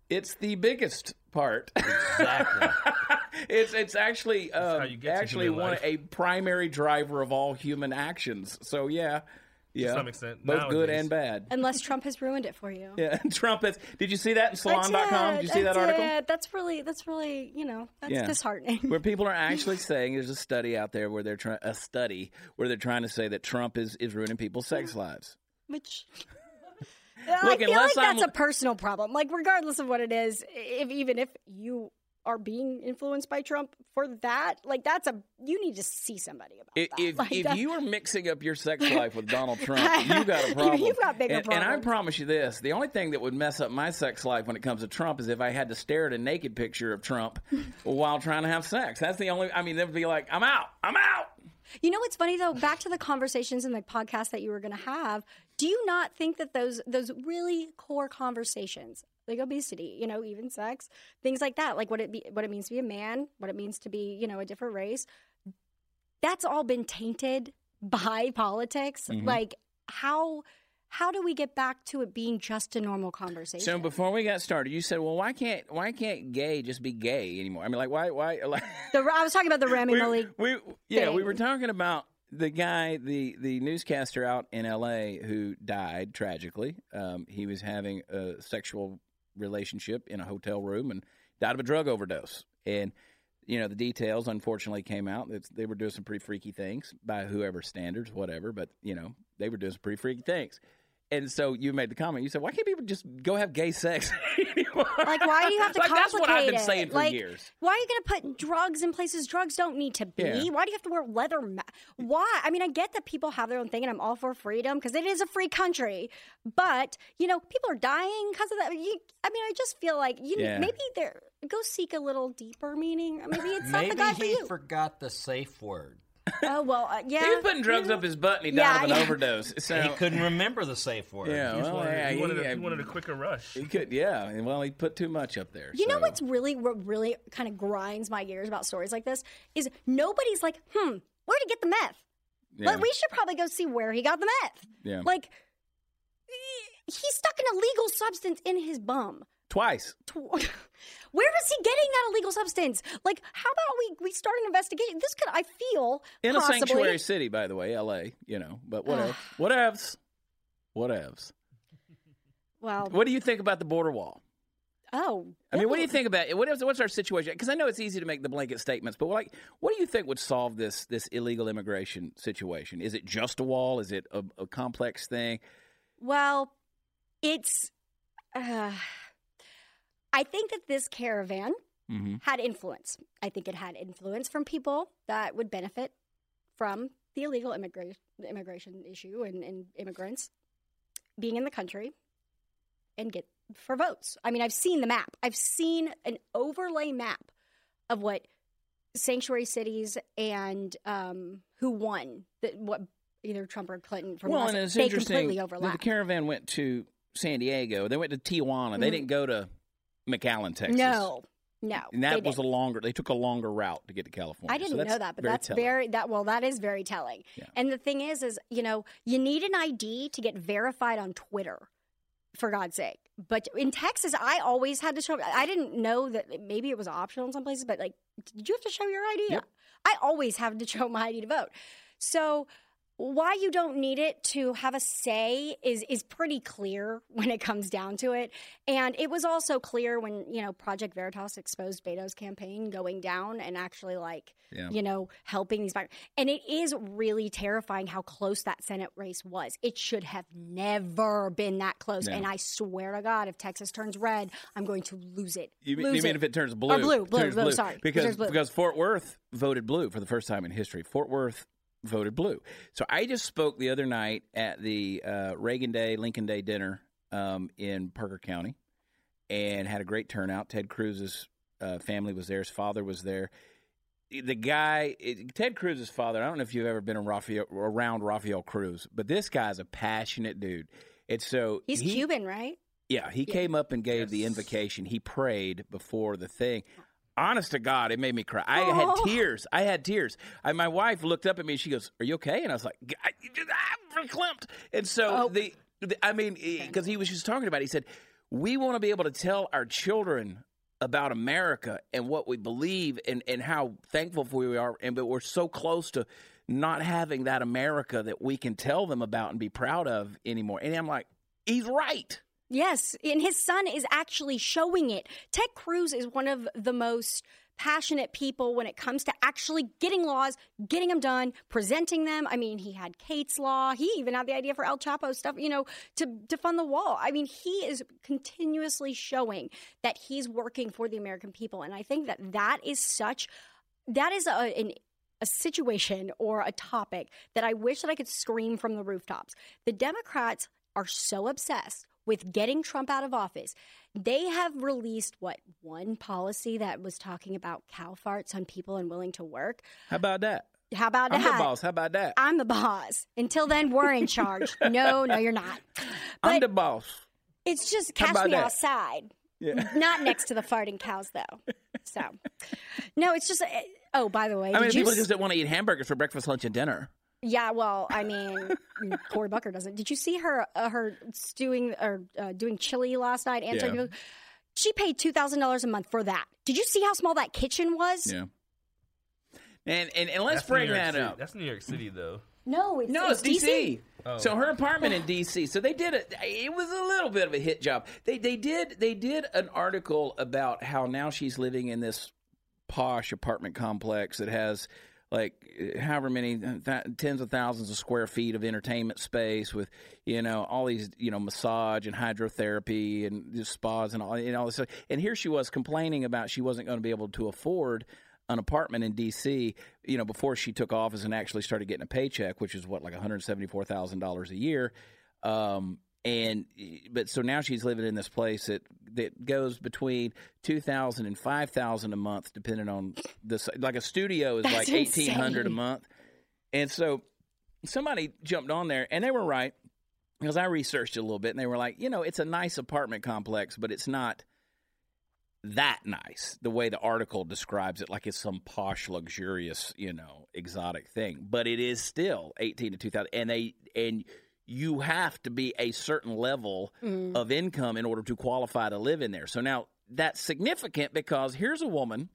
It's the biggest part. Exactly. it's it's actually um, how you get to actually one life. a primary driver of all human actions. So yeah, yeah, some extent, both good and bad. Unless Trump has ruined it for you. Yeah, Trump is. Did you see that in I Salon.com? Did you see I that article? did. That's really, that's really, you know, that's Yeah. disheartening. Where people are actually saying there's a study out there where they're trying a study where they're trying to say that Trump is is ruining people's sex lives. Which I feel like that's I'm- a personal problem. Like regardless of what it is, if even if you are being influenced by Trump for that, like that's a you need to see somebody about If that. if, Like, if that- you are mixing up your sex life with Donald Trump, you got a problem. You've got bigger and, and I promise you this: the only thing that would mess up my sex life when it comes to Trump is if I had to stare at a naked picture of Trump while trying to have sex. That's the only. I mean, they'd be like, "I'm out. I'm out." You know what's funny though? Back to the conversations in the podcast that you were going to have. Do you not think that those those really core conversations, like obesity, you know, even sex, things like that, like what it be, what it means to be a man, what it means to be, you know, a different race, that's all been tainted by politics. Mm-hmm. Like how how do we get back to it being just a normal conversation? So before we got started, you said, "Well, why can't why can't gay just be gay anymore?" I mean, like, why why? Like, the, I was talking about the Rami we, we yeah, we were talking about the guy, the the newscaster out in L.A. who died tragically. Um, he was having a sexual relationship in a hotel room and died of a drug overdose. And you know the details, unfortunately, came out. that they were doing some pretty freaky things by whoever standards, whatever. But you know they were doing some pretty freaky things. And so you made the comment. You said, "Why can't people just go have gay sex anymore?" Like, why do you have to like, complicate That's what I've been it? saying for like, years. Why are you going to put drugs in places drugs don't need to be? Yeah. Why do you have to wear leather? Ma- why? I mean, I get that people have their own thing, and I'm all for freedom because it is a free country. But you know, people are dying because of that. You, I mean, I just feel like you Yeah. maybe there go seek a little deeper meaning. Maybe it's not Maybe the guy for you. forgot the safe word. Oh well, uh, yeah. He was putting drugs up his butt and he died Yeah, of an yeah. overdose. So He couldn't remember the safe word. Yeah, He, well, wanted, yeah, he, wanted he- a, he wanted a quicker rush. He could, yeah. and Well, he put too much up there. You know so. what's really what really kind of grinds my gears about stories like this is nobody's like, hmm, where to get the meth? Yeah. But we should probably go see where he got the meth. Yeah. Like, he- he stuck an illegal substance in his bum. Twice. Tw- Where is he getting that illegal substance? Like, how about we we start an investigation? This could, I feel, In possibly, a sanctuary city, by the way, L.A., you know, but whatever. whatevs. Whatevs. Well, What do you think about the border wall? oh, I mean, what do you think about it? What is, what's our situation? Because I know it's easy to make the blanket statements, but like, what do you think would solve this this illegal immigration situation? Is it just a wall? Is it a, a complex thing? Well, it's. Uh, I think that this caravan Mm-hmm. had influence. I think it had influence from people that would benefit from the illegal immigration immigration issue and, and immigrants being in the country and get for votes. I mean, I've seen the map. I've seen an overlay map of what sanctuary cities and um, who won the, what either Trump or Clinton from well, last- and it's they interesting. completely overlap. The caravan went to San Diego. They went to Tijuana. They Mhm. didn't go to McAllen, Texas. no, no, and that was a didn't. longer. They took a longer route to get to California. I didn't that's know that, but very that's telling. very that well that is very telling. Yeah. And the thing is is, you know, you need an ID to get verified on Twitter. For God's sake. But in Texas, I always had to show I didn't know that maybe it was optional in some places, but like did you have to show your ID? Yep. I always have to show my ID to vote. So why you don't need it to have a say is is pretty clear when it comes down to it. And it was also clear when, you know, Project Veritas exposed Beto's campaign going down and actually like, Yeah. you know, helping these. And it is really terrifying how close that Senate race was. It should have never been that close. And I swear to God, if Texas turns red, I'm going to lose it. You, mean- lose you mean it. if it turns oh, blue? Or blue, blue, turns blue, sorry. Because blue. because Fort Worth voted blue for the first time in history. Fort Worth voted blue. So I just spoke the other night at the uh, Reagan Day Lincoln Day dinner um, in Parker County, and had a great turnout. Ted Cruz's uh, family was there. His father was there. The guy, it, Ted Cruz's father. I don't know if you've ever been around Rafael Cruz, but this guy's a passionate dude. And so He's he- Cuban, right? yeah, he came up and gave the invocation. He prayed before the thing. Honest to God, it made me cry. I Oh. had tears. I had tears. I, my wife looked up at me and she goes, "Are you okay?" And I was like, "I- "I'm verklempt." And so Oh. the, the, I mean, eh, because he was just talking about. It, he said, "We want to be able to tell our children." About America and what we believe and, and how thankful for we are, and but we're so close to not having that America that we can tell them about and be proud of anymore. And I'm like, he's right. Yes, and his son is actually showing it. Ted Cruz is one of the most passionate people when it comes to actually getting laws, getting them done, presenting them. I mean, he had Kate's law. He even had the idea for El Chapo stuff, you know, to to fund the wall. I mean, he is continuously showing that he's working for the American people, and I think that that is such that is a an a situation or a topic that I wish that I could scream from the rooftops. The Democrats are so obsessed with getting Trump out of office. They have released what one policy that was talking about cow farts on people unwilling to work. How about that? How about I'm that? the boss. How about that? I'm the boss. Until then, we're in charge. no, no, you're not. I'm the boss. it's just catch me that? outside. Yeah. Not next to the farting cows, though. So, no, it's just. uh, Oh, by the way, I mean, people s- just don't want to eat hamburgers for breakfast, lunch, and dinner. Yeah, well, I mean, Cory Booker doesn't. Did you see her uh, her stewing or uh, doing chili last night? Answering, Yeah. she paid two thousand dollars a month for that. Did you see how small that kitchen was? Yeah. And and, and let's That's bring that City. up. That's New York City, though. No, it's, No, it's, DC. Oh. So her apartment in DC. So they did it. It was a little bit of a hit job. They they did they did an article about how now she's living in this posh apartment complex that has like however many th- tens of thousands of square feet of entertainment space with you know all these you know massage and hydrotherapy and spas and all and all this stuff. And here she was complaining about she wasn't going to be able to afford an apartment in DC, you know, before she took office and actually started getting a paycheck, which is what like one hundred seventy four thousand dollars a year. Um, and eh, but so now she's living in this place that that goes between two thousand and five thousand a month, depending on this. Like a studio is That's like eighteen hundred a month, and so somebody jumped on there, and they were right because I researched it a little bit, and they were like, you know, it's a nice apartment complex, but it's not that nice the way the article describes it like it's some posh luxurious you know exotic thing but it is still 18 to 2000 and they and you have to be a certain level Mm. of income in order to qualify to live in there so now that's significant because here's a woman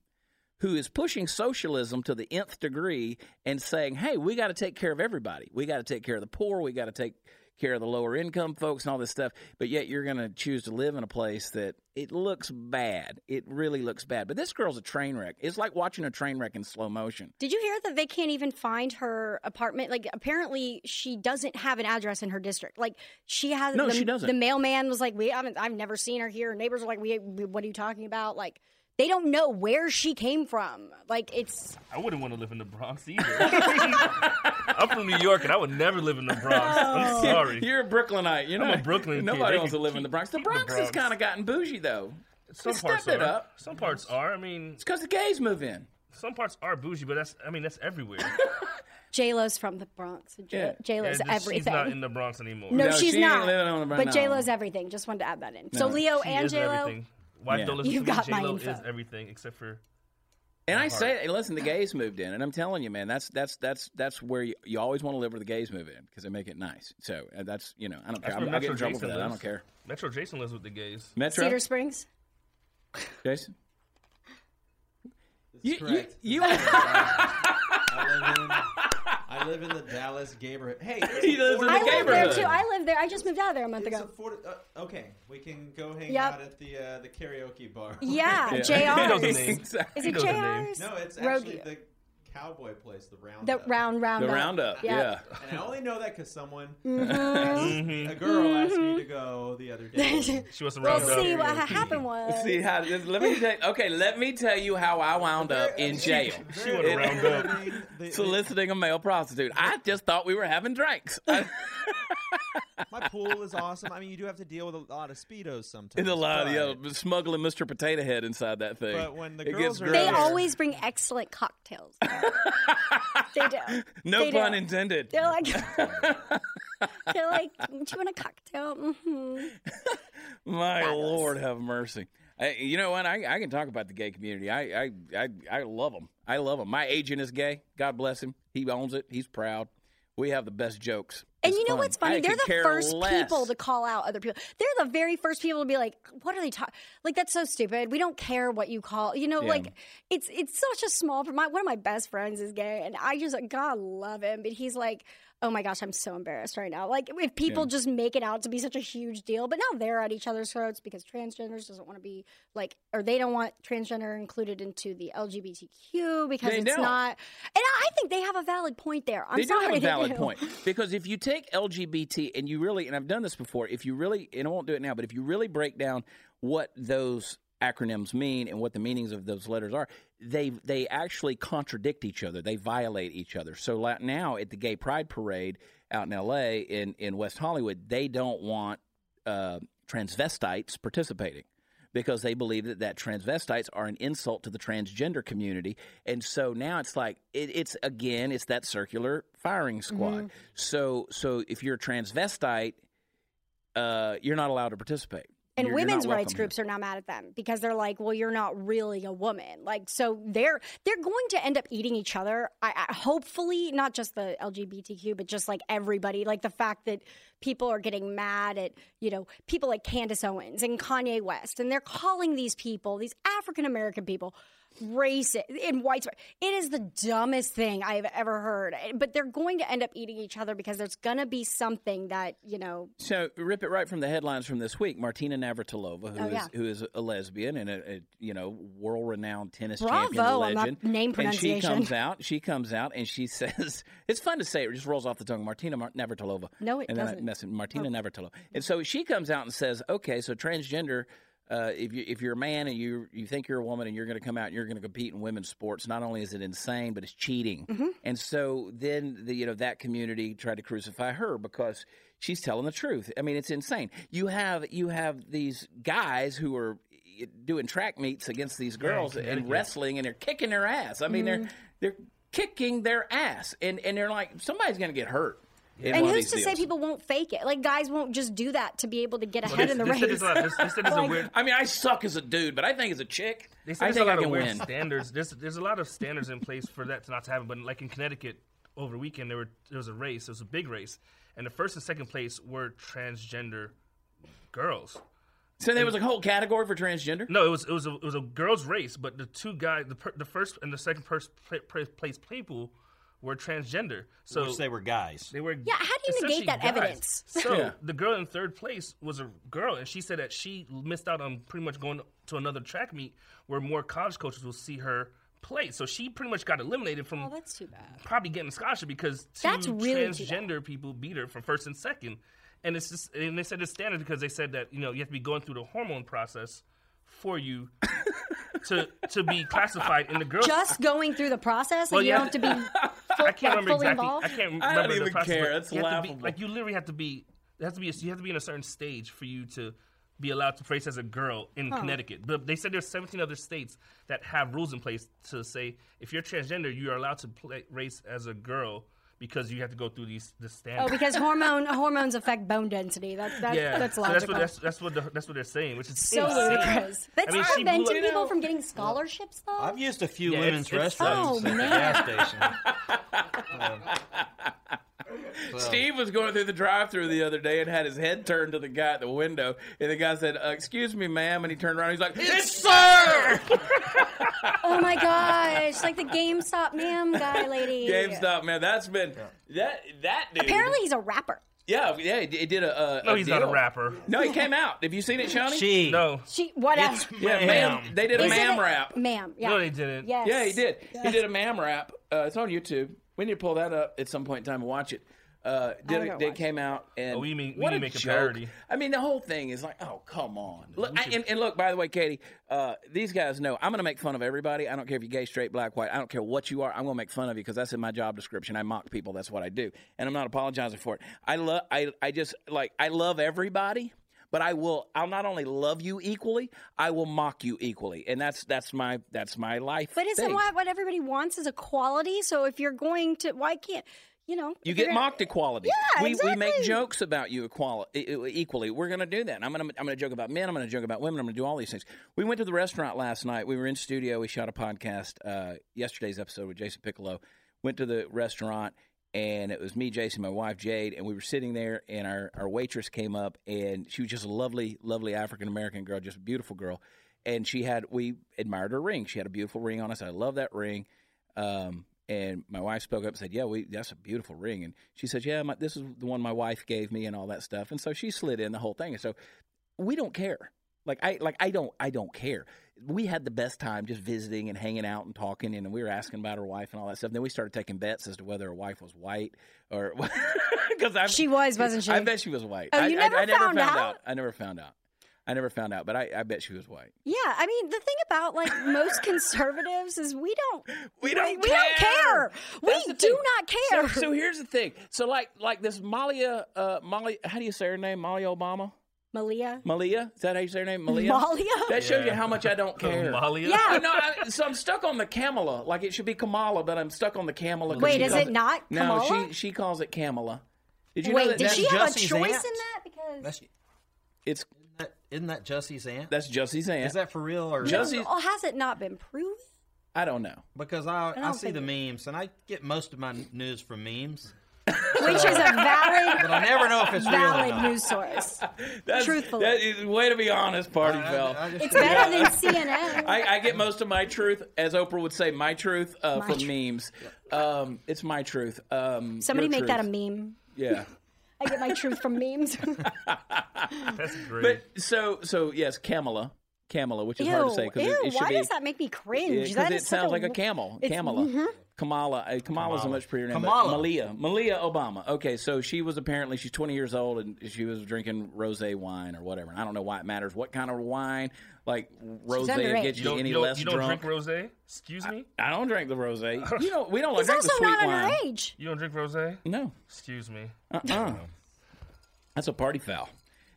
who is pushing socialism to the nth degree and saying hey we got to take care of everybody we got to take care of the poor we got to take care of the lower income folks and all this stuff but yet you're going to choose to live in a place that it looks bad it really looks bad but this girl's a train wreck it's like watching a train wreck in slow motion Did you hear that they can't even find her apartment? Like, apparently, she doesn't have an address in her district. Like, she has. No, the, she doesn't. The mailman was like, "We haven't. I've never seen her here." Neighbors are like, "We. we what are you talking about?" Like, they don't know where she came from. Like, it's I wouldn't want to live in the Bronx either. I'm from from New York, and I would never live in the Bronx. I'm oh. sorry. You're a Brooklynite. You're I'm not a Brooklyn. Nobody They wants to live in the Bronx. The keep the Bronx, has kind of gotten bougie though. Some They parts stepped are. it up. Some parts are. I mean, It's because the gays move in. some parts are bougie, but that's. I mean, that's everywhere. J Lo's from the Bronx. Yeah. J Lo's And everything. She's not in the Bronx anymore. no, No, she's she not. living on the but no. J Lo's everything. Just wanted to add that in. So Leo She and is J Lo. Everything. Wife Yeah. don't listen You've to got my J-Lo info. is everything except for. And I heart. say, hey, listen, the gays moved in, and I'm telling you, man, that's that's that's that's where you, you always want to live where the gays move in because they make it nice. So uh, that's you know, I don't care. I'm, where I'll get Metro in trouble Jason for that. I lives. don't care. Metro Jason lives with the gays. Metro, Cedar Springs. Jason, This you is you, correct. you I live in, I live in the Dallas neighborhood. Hey, He lives in the I live there too. I live there. I just moved out of there a month It's ago. afford- uh, okay, we can go hang Yep. out at the uh, the karaoke bar. Yeah, Yeah. He knows the JR's. name. Is He it knows the name. JR's? No, it's Road- actually the cowboy place, the round. the round round. the roundup. Yeah. And I only know that because someone, Mm-hmm. Mhm. a girl, asked me to go the other day. She was We'll around see what happened was. See how? Let me tell. Okay, let me tell you how I wound up in jail. She would have round up. I mean, the- the- Soliciting a male prostitute. I just thought we were having drinks. I- my pool is awesome. I mean, you do have to deal with a lot of speedos sometimes. It's a lot of but- you know, smuggling Mr. Potato Head inside that thing. But when the It girls are They there- always bring excellent cocktails. they do. no they pun do. intended. They're like, they're like, do you want a cocktail? hmm My Fabulous. Lord, have mercy. I, you know what? I, I can talk about the gay community. I, I, I, I love them. I love them. My agent is gay. God bless him. He owns it. He's proud. We have the best jokes. And you know fun. what's funny? I They're the first less. people to call out other people. They're the very first people to be like, "What are they talking? Like that's so stupid. We don't care what you call. You know, Yeah. like it's it's such a small. My one of my best friends is gay, and I just God love him, but he's like. Oh my gosh, I'm so embarrassed right now. Like if people just make it out to be such a huge deal, but now they're at each other's throats because transgenders doesn't want to be like, or they don't want transgender included into the LGBTQ because They it's don't. not. And I think they have a valid point there. I'm they sorry, do have a valid point because if you take LGBT and you really, and I've done this before, if you really, and I won't do it now, but if you really break down what those acronyms mean and what the meanings of those letters are, they they actually contradict each other. They violate each other. So now at the Gay Pride Parade out in L.A. in in West Hollywood, they don't want uh, transvestites participating because they believe that, that transvestites are an insult to the transgender community. And so now it's like it, it's again it's that circular firing squad. Mm-hmm. So so if you're a transvestite, uh, you're not allowed to participate. And women's rights welcome here. groups are now mad at them because they're like, "Well, you're not really a woman." Like, so they're they're going to end up eating each other. I, I hopefully not just the LGBTQ, but just like everybody. Like the fact that people are getting mad at you know people like Candace Owens and Kanye West, and they're calling these people, these African American people, racist in white. It is the dumbest thing I have ever heard. But they're going to end up eating each other because there's going to be something that you know. So rip it right from the headlines from this week. Martina Navratilova, who Oh, is yeah. who is a lesbian and a, a you know world renowned tennis Bravo champion legend. name And she comes out. She comes out and she says, "It's fun to say. It just rolls off the tongue." Martina Mar- Navratilova. No, it and then I doesn't. mess it- Martina oh. Navratilova. And so she comes out and says, "Okay, so transgender." Uh, if you if you're a man and you you think you're a woman and you're going to come out and you're going to compete in women's sports, not only is it insane, but it's cheating. Mm-hmm. And so then the, you know that community tried to crucify her because she's telling the truth. I mean, it's insane. You have you have these guys who are doing track meets against these girls and wrestling, and they're kicking their ass. I mean, Mm-hmm. they're they're kicking their ass, and and they're like somebody's going to get hurt. In And who's these to say people won't fake it? Like guys won't just do that to be able to get Well, ahead they- in the they said race. there's a lot- they said there's a weird- I mean, I suck as a dude, but I think as a chick, They said I think a I lot of can weird win. standards. There's there's a lot of standards in place for that to not to happen. But like in Connecticut over the weekend, there were there was a race. It was a big race, and the first and second place were transgender girls. So there was a whole category for transgender. No, it was it was a, it was a girls' race, but the two guys, the per, the first and the second pers- pla- pla- place people were transgender. So Which they were guys. they were Yeah, how do you negate that guys. evidence? So Yeah. the girl in third place was a girl, and she said that she missed out on pretty much going to another track meet where more college coaches will see her play. So she pretty much got eliminated from Oh, that's too bad. probably getting a scholarship because two That's really transgender people beat her from first and second. And it's just, and they said it's standard because they said that you know you have to be going through the hormone process for you to to be classified in the girls. Just going through the process, Well, like you yeah. don't have to be I, I can't remember exactly. involved? I can't remember I don't the even process, care. but That's you have to be- like you literally have to be. There has to be. A, you have to be in a certain stage for you to be allowed to race as a girl in Connecticut. But they said there's 17 other states that have rules in place to say if you're transgender, you are allowed to play, race as a girl because you have to go through these the Oh, because hormone hormones affect bone density. That, that yeah, that's so logical. that's what that's, that's what the, that's what they're saying, which is so insane. ludicrous. That's I mean, she blew preventing it people out. from getting scholarships, though. I've used a few Yeah, women's it's- it's- restrooms Oh, at the man. gas station. Steve was going through the drive-through the other day and had his head turned to the guy at the window, and the guy said, uh, "Excuse me, ma'am," and he turned around. He's like, "It's sir." oh my gosh, like the GameStop ma'am guy lady. GameStop, man. That's been that that dude. Apparently, he's a rapper. yeah, yeah. He did a. a No, he's not a deal. rapper. No, he came out. Have you seen it, Shawnee? She. No, She whatever. It's yeah, ma'am. ma'am. They did a Is it ma'am rap. Ma'am. Yeah. no, they didn't. Yes. Yeah, he did. He did a ma'am rap. Uh, it's on YouTube. We need to pull that up at some point in time and watch it. Uh, did I'm it, gonna did came out and Oh, we mean- we what need a to make a joke. parody. I mean, the whole thing is like, oh come on. Look, I, and, and look, by the way, Katie, uh, these guys know I'm going to make fun of everybody. I don't care if you're gay, straight, black, white. I don't care what you are. I'm going to make fun of you because that's in my job description. I mock people. That's what I do, and I'm not apologizing for it. I love. I I just like I love everybody. But I will. I'll not only love you equally. I will mock you equally, and that's that's my that's my life. But isn't thing. what what everybody wants is equality? So if you're going to, why can't you know? You get mocked equality. Yeah, we, we make jokes about you equali- e- equally. We're going to do that. I'm going to I'm going to joke about men. I'm going to joke about women. I'm going to do all these things. We went to the restaurant last night. We were in studio. We shot a podcast uh, yesterday's episode with Jason Piccolo. Went to the restaurant and it was me, Jason, my wife Jade, and we were sitting there. And our our waitress came up and she was just a lovely, lovely African American girl, just a beautiful girl. And she had we admired her ring. She had a beautiful ring on us. I love that ring. Um, and my wife spoke up and said, "Yeah, we that's a beautiful ring." And she said, "Yeah, my, this is the one my wife gave me, and all that stuff." And so she slid in the whole thing. And so we don't care. Like I like I don't I don't care. We had the best time just visiting and hanging out and talking, and we were asking about her wife and all that stuff. then we started taking bets as to whether her wife was white or because She was, wasn't she? I bet she was white. Oh, I, you I- never I, never found found out? I never found out. I never found out, but I, I bet she was white. Yeah, I mean the thing about like most conservatives is we don't We don't we don't care. We do thing. not care. So, so here's the thing. So like like this Malia uh Molly how do you say her name? Malia Obama? Malia, Malia? Is that how you say her name? Malia? Malia. That shows you Yeah. how much I don't care. Malia? Yeah. I know, I, so I'm stuck on the Kamala. Like it should be Kamala, but I'm stuck on the Kamala. 'cause Wait, is calls it not No, Kamala? she she calls it Kamala. Did you Wait, know that? did that's she have a Jussie's choice aunt? in that? Because That's, It's that, isn't that Jussie's aunt? that's Jussie's aunt. Is that for real or Jussie- oh, has it not been proven? I don't know. Because I, I, don't see the it- memes and I get most of my news from memes, Which is a valid, but I never know if it's valid not. news source. That's, Truthfully. that is way to be honest, party I- fell. I just- It's better than CNN. I, I get most of my truth, as Oprah would say, my truth uh, My from truth. memes. Um, it's my truth. Um, Somebody your make that a meme. Yeah. I get my truth from memes. That's great. But so so yes, Kamala, Kamala, which is ew, hard to say because ew. it, it should why be does that make me cringe? because That it is such sounds like a camel. It's- Kamala. Mm-hmm. Kamala. Uh, Kamala's a much prettier name. Kamala. Malia. Malia Obama. Okay, so she was apparently she's 20 years old and she was drinking rosé wine or whatever. And I don't know why it matters what kind of wine. Like rosé underage. gets you you any you don't, less you don't drunk. drink rosé? Excuse me? I don't drink the rosé. You know we don't He's drink also the sweet not wine. underage. You don't drink rosé? No. Excuse me. Uh-uh. That's a party foul.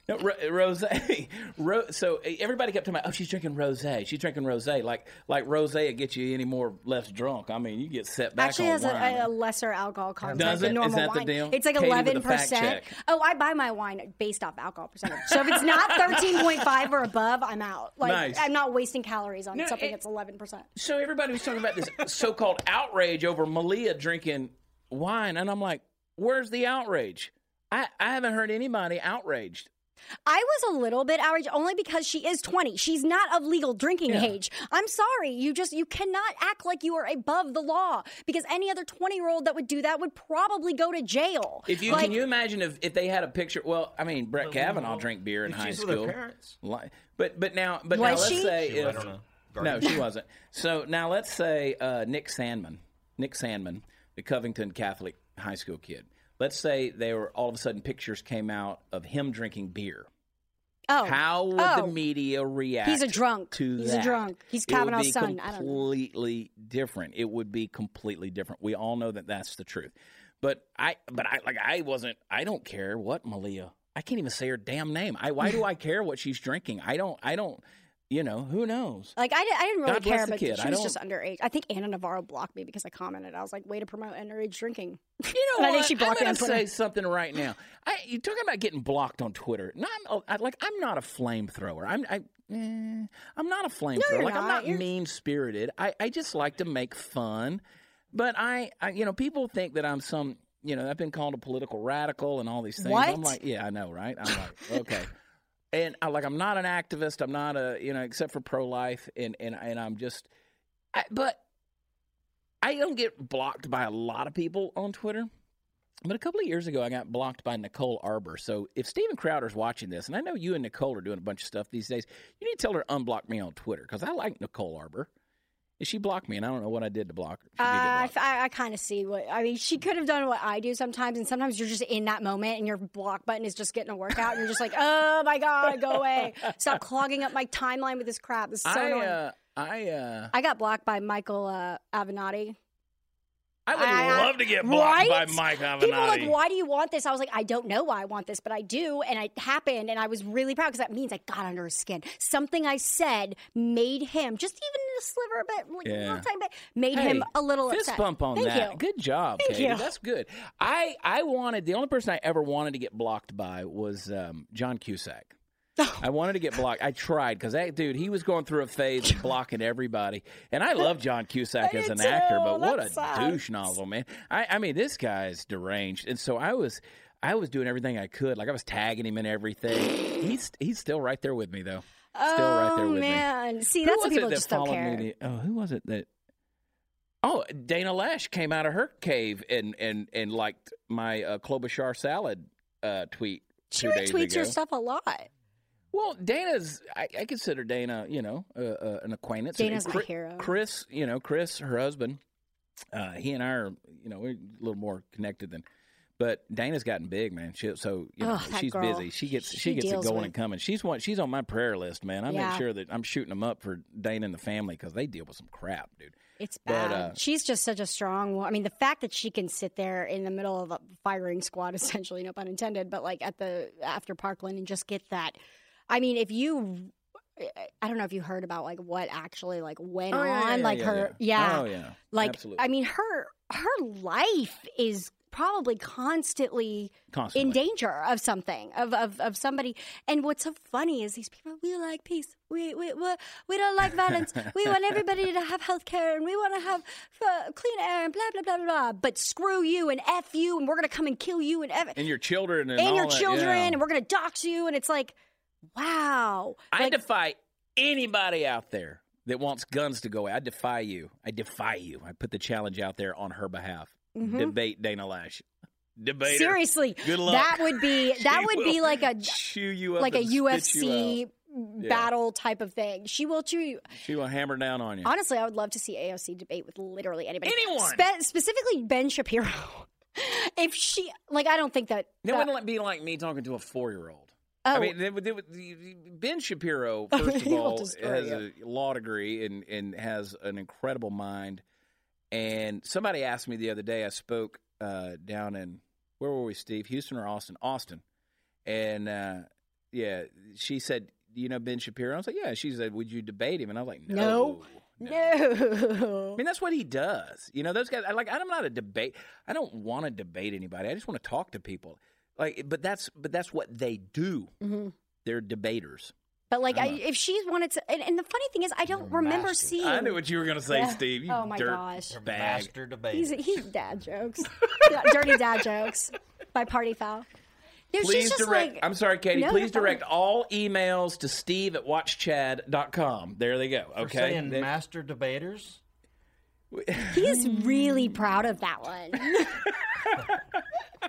No, ro- rosé. Ro- so everybody kept talking about, oh, she's drinking rosé. She's drinking rosé. Like like rosé will get you any more less drunk. I mean, you get set back Actually, has a, a lesser alcohol content Does than it? normal Is that the wine. deal? It's like eleven percent. Oh, I buy my wine based off alcohol percentage. So if it's not thirteen point five or above, I'm out. Like Nice. I'm not wasting calories on No, something it- that's eleven percent. so everybody was talking about this so-called outrage over Malia drinking wine, and I'm like, where's the outrage? I, I haven't heard anybody outraged. I was a little bit outraged only because she is 20. She's not of legal drinking Yeah. age. I'm sorry. You just you cannot act like you are above the law because any other 20-year-old that would do that would probably go to jail. If you Like, can you imagine if, if they had a picture? Well, I mean, Brett Kavanaugh drank beer in If high she's with her school. parents. Li- But but now but Was now let's she? say She- if. No, she wasn't. So now let's say uh, Nick Sandmann, Nick Sandmann, the Covington Catholic high school kid. Let's say they were all of a sudden pictures came out of him drinking beer. Oh. How would Oh. the media react? He's a drunk. To He's a drunk. He's Kavanaugh's son. I don't. Completely different. It would be completely different. We all know that that's the truth. But I, but I, like, I wasn't. I don't care what Malia. I can't even say her damn name. I. Why do I care what she's drinking? I don't. I don't. You know, who knows? Like I, I didn't really God care, but kid. she I was just underage. I think Ana Navarro blocked me because I commented. I was like, "Way to promote underage drinking." You know I what? think she blocked me I'm on gonna Twitter. say something right now. I, you're talking about getting blocked on Twitter. No, I'm, like I'm not a flamethrower. I'm I, eh, I'm not a flamethrower. you're like I'm not. not You're- mean spirited. I, I just like to make fun. But I, I, you know, people think that I'm some. You know, I've been called a political radical and all these things. I'm like, yeah, I know, right? I'm like, okay. And I like, I'm not an activist. I'm not a, you know, except for pro life, and and and I'm just, I, but I don't get blocked by a lot of people on Twitter. But a couple of years ago, I got blocked by Nicole Arbour. So if Steven Crowder's watching this, and I know you and Nicole are doing a bunch of stuff these days, you need to tell her unblock me on Twitter because I like Nicole Arbour. She blocked me, and I don't know what I did to block her. She did get Uh, blocked. I, I kind of see what I mean. She could have done what I do sometimes, and sometimes you're just in that moment, and your block button is just getting a workout, and you're just like, "Oh my god, go away! Stop clogging up my timeline with this crap. This is so I, annoying." uh, I, uh, I got blocked by Michael uh, Avenatti. I would I- love to get blocked right? by Mike Avenatti. People were like, "Why do you want this?" I was like, "I don't know why I want this, but I do," and it happened, and I was really proud because that means I got under his skin. Something I said made him just even a sliver a bit, like a Yeah. little tiny bit, made Hey, him a little fist upset. bump on Thank that. You. Good job, Thank Katie. you. That's good. I I wanted the only person I ever wanted to get blocked by was um, John Cusack. I wanted to get blocked. I tried because that dude, he was going through a phase of blocking everybody, and I love John Cusack as an actor, too. but what a sucks. douche nozzle, man! I, I mean, this guy's deranged, and so I was, I was doing everything I could. Like I was tagging him in everything. He's he's still right there with me though. Still oh right there with me. man, see Who that's what was it people that just don't care. me? to- oh, who was it that? Oh, Dana Loesch came out of her cave and and and liked my uh, Klobuchar salad uh, tweet she two days retweets your stuff a lot. Well, Dana's I, I consider Dana, you know, uh, uh, an acquaintance. And Dana's my Chris, hero. Chris, you know, Chris, her husband. Uh, he and I are, you know, we're a little more connected than. But Dana's gotten big, man. She, so you know, Ugh, she's girl. busy. She gets she, She gets it going with- and coming. She's one. She's on my prayer list, man. I Yeah. make sure that I'm shooting them up for Dana and the family because they deal with some crap, dude. It's But, bad. uh, She's just such a strong. wo- I mean, the fact that she can sit there in the middle of a firing squad, essentially, no pun intended, but like at the after Parkland and just get that. I mean, if you, I don't know if you heard about like what actually like went Oh, yeah, on, yeah, like yeah, her, yeah. Oh, yeah. like Absolutely. I mean, her her life is probably constantly Constantly. in danger of something of, of of somebody and what's so funny is these people we like peace we we we, we don't like violence we want everybody to have health care and we want to have uh, clean air and blah blah blah blah blah but screw you and f you and we're gonna come and kill you and ev- and your children and, and your that, children and we're gonna dox you and it's like wow I like, defy anybody out there that wants guns to go away. I defy you. I defy you. I put the challenge out there on her behalf. Debate Dana Loesch. Debate. Mm-hmm. seriously Good luck. that would be that would be like a chew you up like a and spit you UFC out. Yeah. battle type of thing she will chew you She will hammer down on you. Honestly, I would love to see AOC debate with literally anybody. Anyone. Spe- specifically Ben Shapiro. if she, like, I don't think that. That that- wouldn't be like me talking to a four-year-old. Oh, I mean, they would, they Ben Shapiro, first of all, has a law degree and, and has an incredible mind. And somebody asked me the other day, I spoke uh, down in, where were we, Steve? Houston or Austin? Austin. And uh, yeah, she said, Do you know Ben Shapiro? I was like, Yeah. She said, Would you debate him? And I was like, No. No. I no. mean, that's what he does. You know, those guys. I like. I'm not a debate. I don't want to debate anybody. I just want to talk to people. Like, but that's but that's what they do. Mhm. They're debaters. But like, I, I'm if she wanted to, and, and the funny thing is, I don't remember master. seeing. I knew what you were going to say, Yeah. Steve. You Oh, my dirt gosh. Bag. master debate. He's he's dad jokes, dirty dad jokes by Party Foul. No, Please just direct. like, I'm sorry, Katie. No, please you're fine. direct all emails to Steve at watchchad.com. There they go. For Okay. saying master debaters. He's really proud of that one.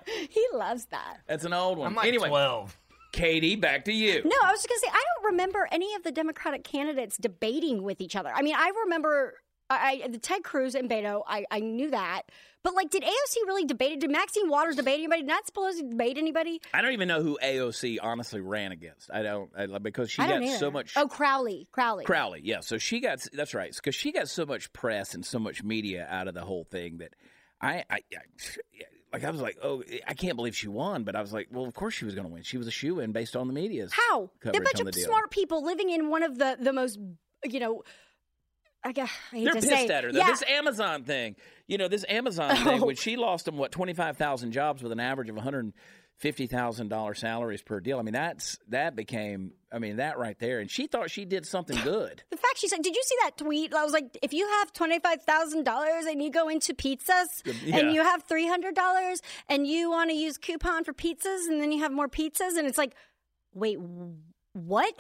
he loves that. that's an old one. I'm like anyway, 12. Katie, back to you. No, I was just gonna say I don't remember any of the Democratic candidates debating with each other. I mean, I remember. I, the Ted Cruz and Beto, I, I knew that. But like, did AOC really debate? Did Maxine Waters debate anybody? Not supposed to debate anybody. I don't even know who AOC honestly ran against. I don't I, because she I got so much. Oh, Crowley, Crowley. Crowley, yeah. So she got that's right because she got so much press and so much media out of the whole thing that I, I, I like I was like, oh, I can't believe she won, but I was like, well, of course she was going to win. She was a shoe in based on the media's How? They're a bunch of deal. smart people living in one of the the most, you know. I guess I They're pissed say, at her. though. Yeah, This Amazon thing, you know, this Amazon thing, Oh. when she lost them, what twenty five thousand jobs with an average of one hundred fifty thousand dollars salaries per deal. I mean, that's that became. I mean, that right there, and she thought she did something good. the fact she said, "Did you see that tweet?" I was like, "If you have twenty five thousand dollars and you go into pizzas Yeah. and you have three hundred dollars and you want to use coupon for pizzas and then you have more pizzas and it's like, wait, what?"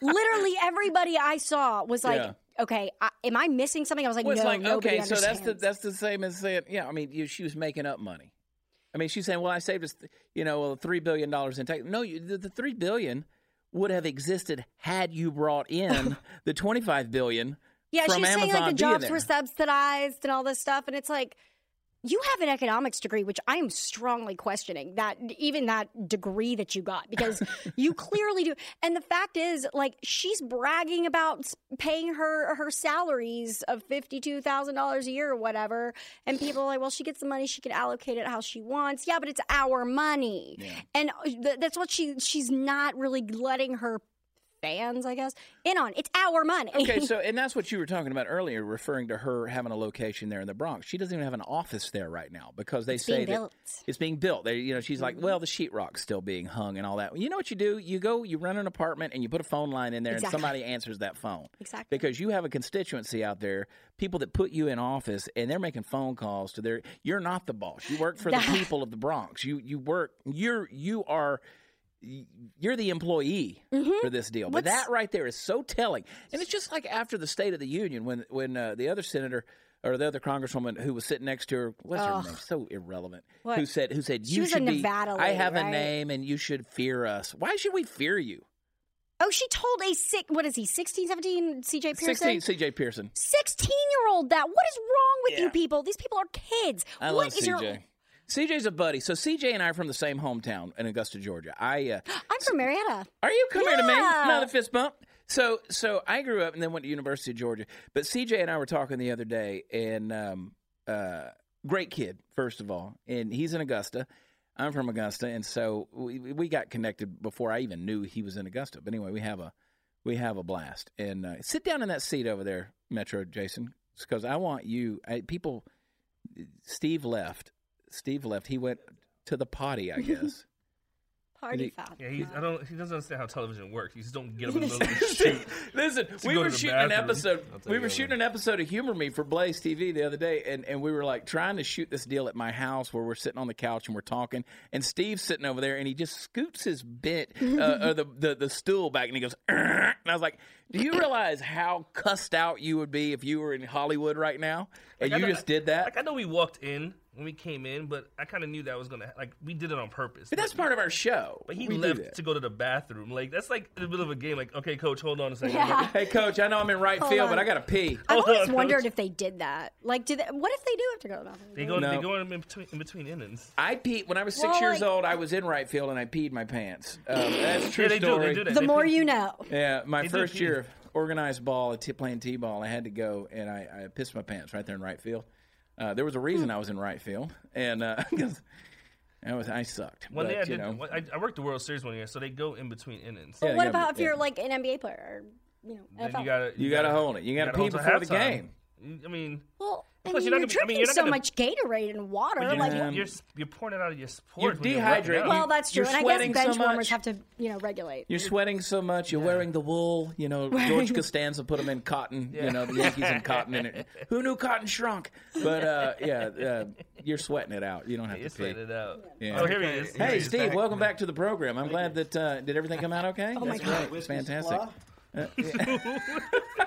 Literally everybody I saw was like, Yeah. "Okay, I, am I missing something?" I was like, Well, "No, like okay, so that's the that's the same as saying, yeah. I mean, you, she was making up money. I mean, she's saying, well, I saved us, you know, well, three billion dollars in tax. No, you, the, the three billion would have existed had you brought in the twenty five billion. Yeah, she's saying like the jobs were subsidized and all this stuff, and it's like you have an economics degree, which I am strongly questioning that even that degree that you got because you clearly do. And the fact is, like she's bragging about paying her her salaries of fifty two thousand dollars a year or whatever, and people are like, well, she gets the money, she can allocate it how she wants. Yeah, but it's our money, and uh, th- that's what she she's not really letting her fans, I guess, in on. It's our money. Okay, so and that's what you were talking about earlier, referring to her having a location there in the Bronx. She doesn't even have an office there right now because they say being that built. Mm-hmm. it's being built. They, you know, she's like, well, the sheetrock's still being hung and all that. You know what you do? You go, you rent an apartment, and you put a phone line in there, Exactly. and somebody answers that phone. Exactly. Because you have a constituency out there, people that put you in office, and they're making phone calls to their. You're not the boss. You work for the people of the Bronx. You you work. You're you are you're the employee for this deal. But Mm-hmm. What's- that right there is so telling. And it's just like after the State of the Union when when uh, the other senator or the other congresswoman who was sitting next to her, what's her name? So irrelevant. What? Who said who said you should be Nevada I lady, have a name and you should fear us. Why should we fear you? Oh, she told a sick, what is he, 16, 17, CJ Pearson? 16 CJ Pearson. 16 year old that. What is wrong with you people? These people are kids. I What love is CJ. your- CJ's a buddy. So CJ and I are from the same hometown in Augusta, Georgia. I uh, I'm from Marietta. Are you come here to me? Yeah. Another fist bump. So, so I grew up and then went to University of Georgia. But CJ and I were talking the other day, and um, uh, great kid, first of all, and he's in Augusta. I'm from Augusta, and so we we got connected before I even knew he was in Augusta. But anyway, we have a we have a blast. And uh, sit down in that seat over there, Metro Jason, because I want you. I, people, Steve left. Steve left. He went to the potty, I guess. Party He- foul. Yeah, he's, I don't. He doesn't understand how television works. You just don't get up in the middle of the shoot. Listen, we were to the shooting an episode. We were over. shooting an episode of Humor Me for Blaze TV the other day, and, and we were like trying to shoot this deal at my house where we're sitting on the couch and we're talking, and Steve's sitting over there, and he just scoots his bit uh, or the, the the stool back, and he goes, "Arr!" and I was like, "Do you realize how cussed out you would be if you were in Hollywood right now and Like, you know- just did that?" Like I know we walked in when we came in, but I kind of knew that was gonna like we did it on purpose. But that's part of our show. But he We left to go to the bathroom. Like that's like in the middle of a game. Like, okay, coach, hold on a second. Yeah. Hey, coach, I know I'm in right Hold field, on. but I got to pee. I've Hold always on, wondered Coach. if they did that. Like, do they, what if they do have to go to the bathroom? They go. No. They go in between in between innings. I peed when I was six Well, years like- old. I was in right field and I peed my pants. Um, that's true Yeah, they do. story. They do that. the They more pee- you know. Yeah, my They first year of organized ball, t- playing t-ball, I had to go and I, I pissed my pants right there in right field. Uh, there was a reason I was in right field, and uh, 'cause I was I sucked. One but, day I you did. know, I, I worked the World Series one year, so they go in between innings. Yeah, what yeah, about but- if you're yeah. like an NBA player or, you know, Then NFL? you gotta You gotta hold it. You gotta pee hold till before the game. I mean, well, I Plus, mean, you're you're, not gonna be- I mean, drinking you're not so gonna- much Gatorade and water. but you're, like, Yeah. you're you're pouring it out of your spores. You're when you're dehydrated. well, that's true. You're And I sweating guess so bench warmers have to, you know, regulate. You're sweating so much. You're wearing the wool. You know, George Costanza put them in cotton. You know, the Yankees in cotton. In it. Who knew cotton shrunk? But uh, yeah, uh, you're sweating it out. You don't have You're to pee. sweating it out. Yeah. Oh, here he is. Hey, he is. Steve, welcome back to the program. I'm glad that uh, did everything come out okay? Oh my God. great. Whiskey Fantastic.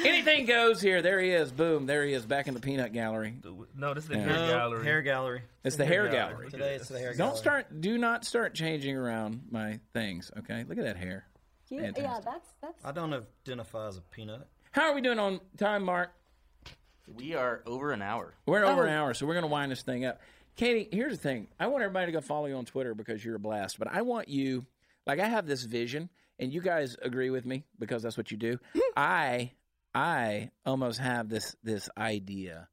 supply? Anything goes here. There he is. Boom. There he is. Back in the peanut gallery. No, this is the Yeah. hair No, gallery. Hair gallery. It's the hair gallery. Today it's the hair gallery. Don't start. Do not start changing around my things. Okay. Look at that hair. You- yeah, Fantastic. that's that's. I don't identify as a peanut. How are we doing on time, Mark? We are over an hour. We're over Oh. an hour, so we're going to wind this thing up. Katie, here's the thing. I want everybody to go follow you on Twitter because you're a blast. But I want you, like, I have this vision, and you guys agree with me because that's what you do. I, I almost have this this idea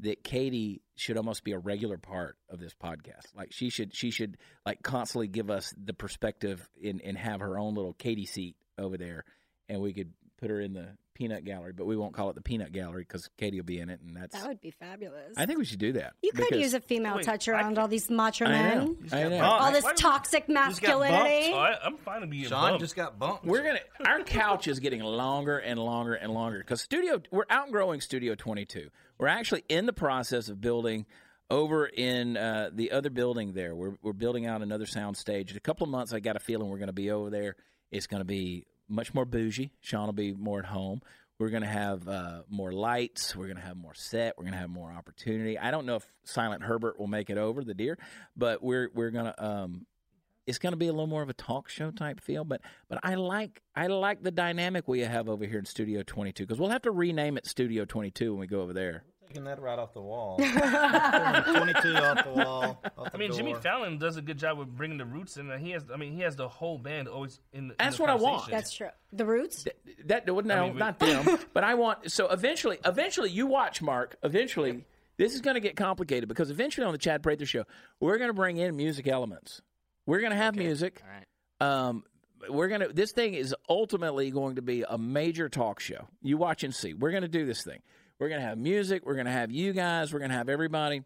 that Katie should almost be a regular part of this podcast. Like she should she should like constantly give us the perspective and and have her own little Katie seat over there, and we could put her in the peanut gallery, but we won't call it the peanut gallery because Katie will be in it, and that's. That would be fabulous. I think we should do that. you could use a female Wait, touch I around all these macho I know. men. I know. All this Why do- toxic got bumped. masculinity. Oh, I, I'm fine to be Sean bumped. just got bumped. We're gonna. Our couch is getting longer and longer and longer because studio. We're outgrowing Studio 22. We're actually in the process of building over in uh, the other building there. We're we're building out another sound stage. In a couple of months, I got a feeling we're going to be over there. It's going to be much more bougie. Sean will be more at home. We're going to have uh, more lights. We're going to have more set. We're going to have more opportunity. I don't know if Silent Herbert will make it over the deer, but we're we're going to um, it's going to be a little more of a talk show type feel but but I like I like the dynamic we have over here in Studio 22 because we'll have to rename it Studio 22 when we go over there. Taking that right off the wall. Twenty-two off the wall. Off the I mean, Jimmy. Fallon does a good job with bringing the roots in. and He has, I mean, he has the whole band always in. The, in That's the what I want. That's true. The roots. That no, I mean, we- not them, but I want so eventually eventually you watch Mark, eventually this is going to get complicated because eventually on the Chad Prather show we're going to bring in music elements. We're going to have music. All right. Um, we're gonna. This thing is ultimately going to be a major talk show. You watch and see. We're gonna do this thing. We're gonna have music. We're gonna have you guys. We're gonna have everybody,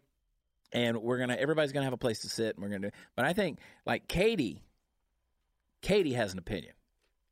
and we're gonna. Everybody's gonna have a place to sit. And we're gonna do. But I think like Katie. Katie has an opinion,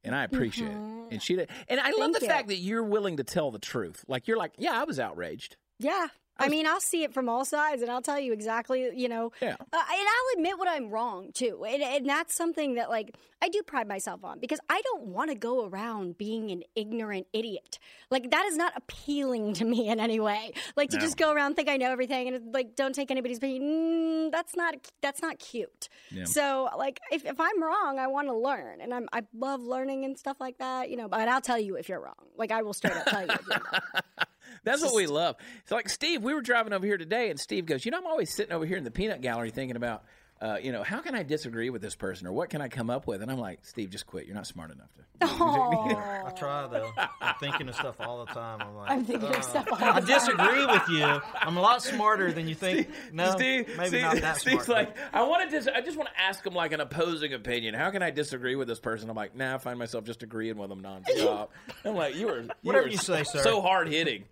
and I mm-hmm. appreciate it. And she. did- And I love the you. fact that you're willing to tell the truth. Like you're like, yeah, I was outraged. Yeah. I mean, I'll see it from all sides, and I'll tell you exactly, you know. Yeah. Uh, and I'll admit when I'm wrong too, and, and that's something that like I do pride myself on because I don't want to go around being an ignorant idiot. Like that is not appealing to me in any way. Like to No. just go around think I know everything and like don't take anybody's opinion. Mm, that's not that's not cute. Yeah. So like if, if I'm wrong, I want to learn, and I'm I love learning and stuff like that. You know, but I'll tell you if you're wrong. Like I will straight up tell you. If you're. That's what we love. It's like Steve. We were driving over here today, and Steve goes, "You know, I'm always sitting over here in the peanut gallery thinking about, uh, you know, how can I disagree with this person, or what can I come up with?" And I'm like, "Steve, just quit. You're not smart enough to." I try though. I'm thinking of stuff all the time. I'm like, I'm thinking uh, of stuff all the time. I disagree with you. I'm a lot smarter than you think. No, Steve, maybe Steve- not that Steve's smart. like, I want to. Dis- I just want to ask him like an opposing opinion. How can I disagree with this person? I'm like, nah. I find myself just agreeing with them nonstop. I'm like, you are you Whatever are you say, sir. So hard hitting.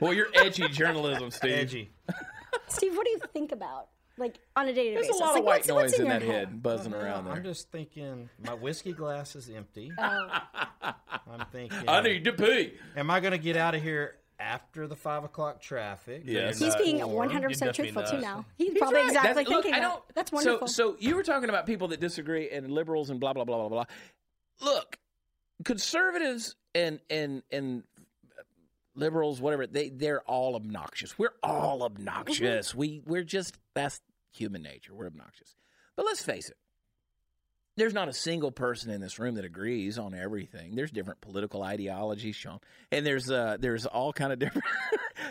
Well, you're edgy journalism, Steve. edgy. Steve, what do you think about like on a day to day There's basis? a lot like, of white what's, what's noise in that head buzzing No, around there. I'm just thinking. My whiskey glass is empty. Oh, I'm thinking. I need to pee. Am I going to get out of here after the five o'clock traffic? Yes. he's being 100 percent definitely truthful too. Now he's, He's probably right. exactly That's- look, thinking I that. don't- That's wonderful. So, so you were talking about people that disagree and liberals and blah blah blah blah blah. Look, conservatives and and and liberals, whatever they they're all obnoxious. We're all obnoxious. We we're just that's human nature. We're obnoxious. But let's face it. There's not a single person in this room that agrees on everything. There's different political ideologies, Sean, and there's uh, there's all kind of different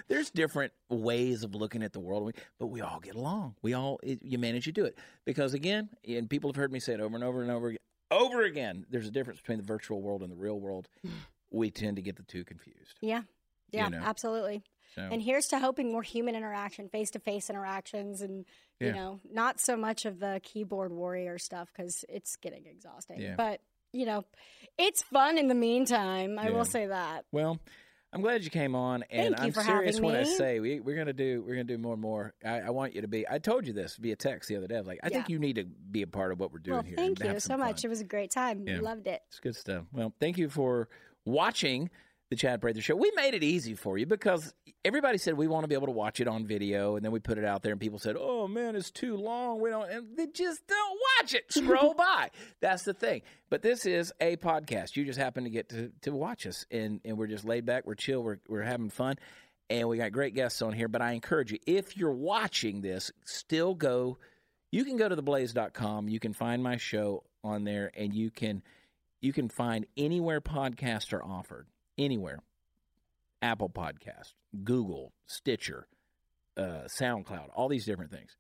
there's different ways of looking at the world. But we all get along. We all it, you manage to do it because again, and people have heard me say it over and over and over again. Over again, there's a difference between the virtual world and the real world. we tend to get the two confused. yeah, yeah, know. absolutely. So And here's to hoping more human interaction, face to face interactions, and you Yeah. know, not so much of the keyboard warrior stuff because it's getting exhausting. Yeah. But you know, it's fun in the meantime. I Yeah. will say that. Well, I'm glad you came on, and Thank you I'm serious when I say we, we're gonna do we're gonna do more and more. I, I want you to be. I told you this via text the other day. I was like, I think you need to be a part of what we're doing Well, here. thank you so much. It was a great time. Yeah. Loved it. It's good stuff. Well, thank you for watching the Chad Prather Show. We made it easy for you because everybody said we want to be able to watch it on video, and then we put it out there, and people said, "Oh man, it's too long. We don't." And they just don't watch it. Scroll by. That's the thing. But this is a podcast. You just happen to get to, to watch us, and and we're just laid back. We're chill. We're we're having fun. And we got great guests on here, but I encourage you, if you're watching this, still go you can go to theblaze.com you can find my show on there and you can you can find anywhere podcasts are offered anywhere Apple Podcast, Google, Stitcher, uh, SoundCloud, all these different things.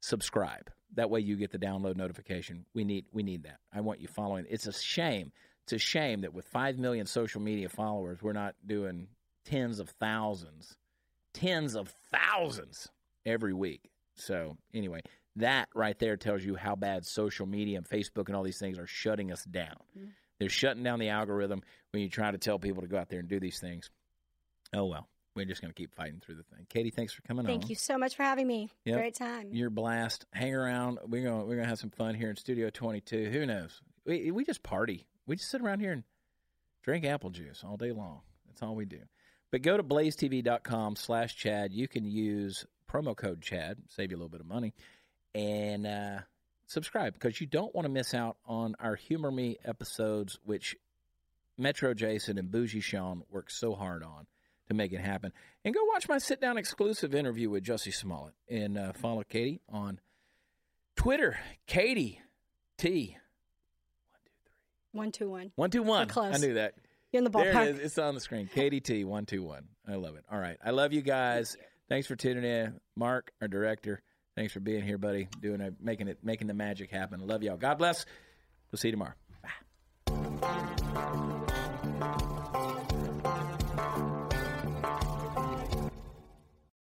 Subscribe. That way you get the download notification. We need we need that. I want you following. It's a shame. It's a shame that with five million social media followers, we're not doing tens of thousands, tens of thousands every week. So anyway, that right there tells you how bad social media and Facebook and all these things are shutting us down. Mm-hmm. They're shutting down the algorithm when you try to tell people to go out there and do these things. Oh well, we're just going to keep fighting through the thing. Katie, thanks for coming on. Thank you so much for having me. Yep. Great time. You're blast. Hang around. We're gonna we're gonna have some fun here in Studio 22. Who knows? We we just party. We just sit around here and drink apple juice all day long. That's all we do. But go to blazetv.com slash Chad. You can use promo code Chad, save you a little bit of money, and uh, subscribe because you don't want to miss out on our Humor Me episodes, which Metro Jason and Bougie Sean work so hard on to make it happen. And go watch my sit down exclusive interview with Jussie Smollett and uh, follow Katie on Twitter, Katie T. One two one. One two one. Close. I knew that. You're in the ballpark. There it is. It's on the screen. Katie T. One two one. I love it. All right. I love you guys. Thanks for tuning in, Mark, our director. Thanks for being here, buddy. Doing a, making it making the magic happen. Love y'all. God bless. We'll see you tomorrow. Bye.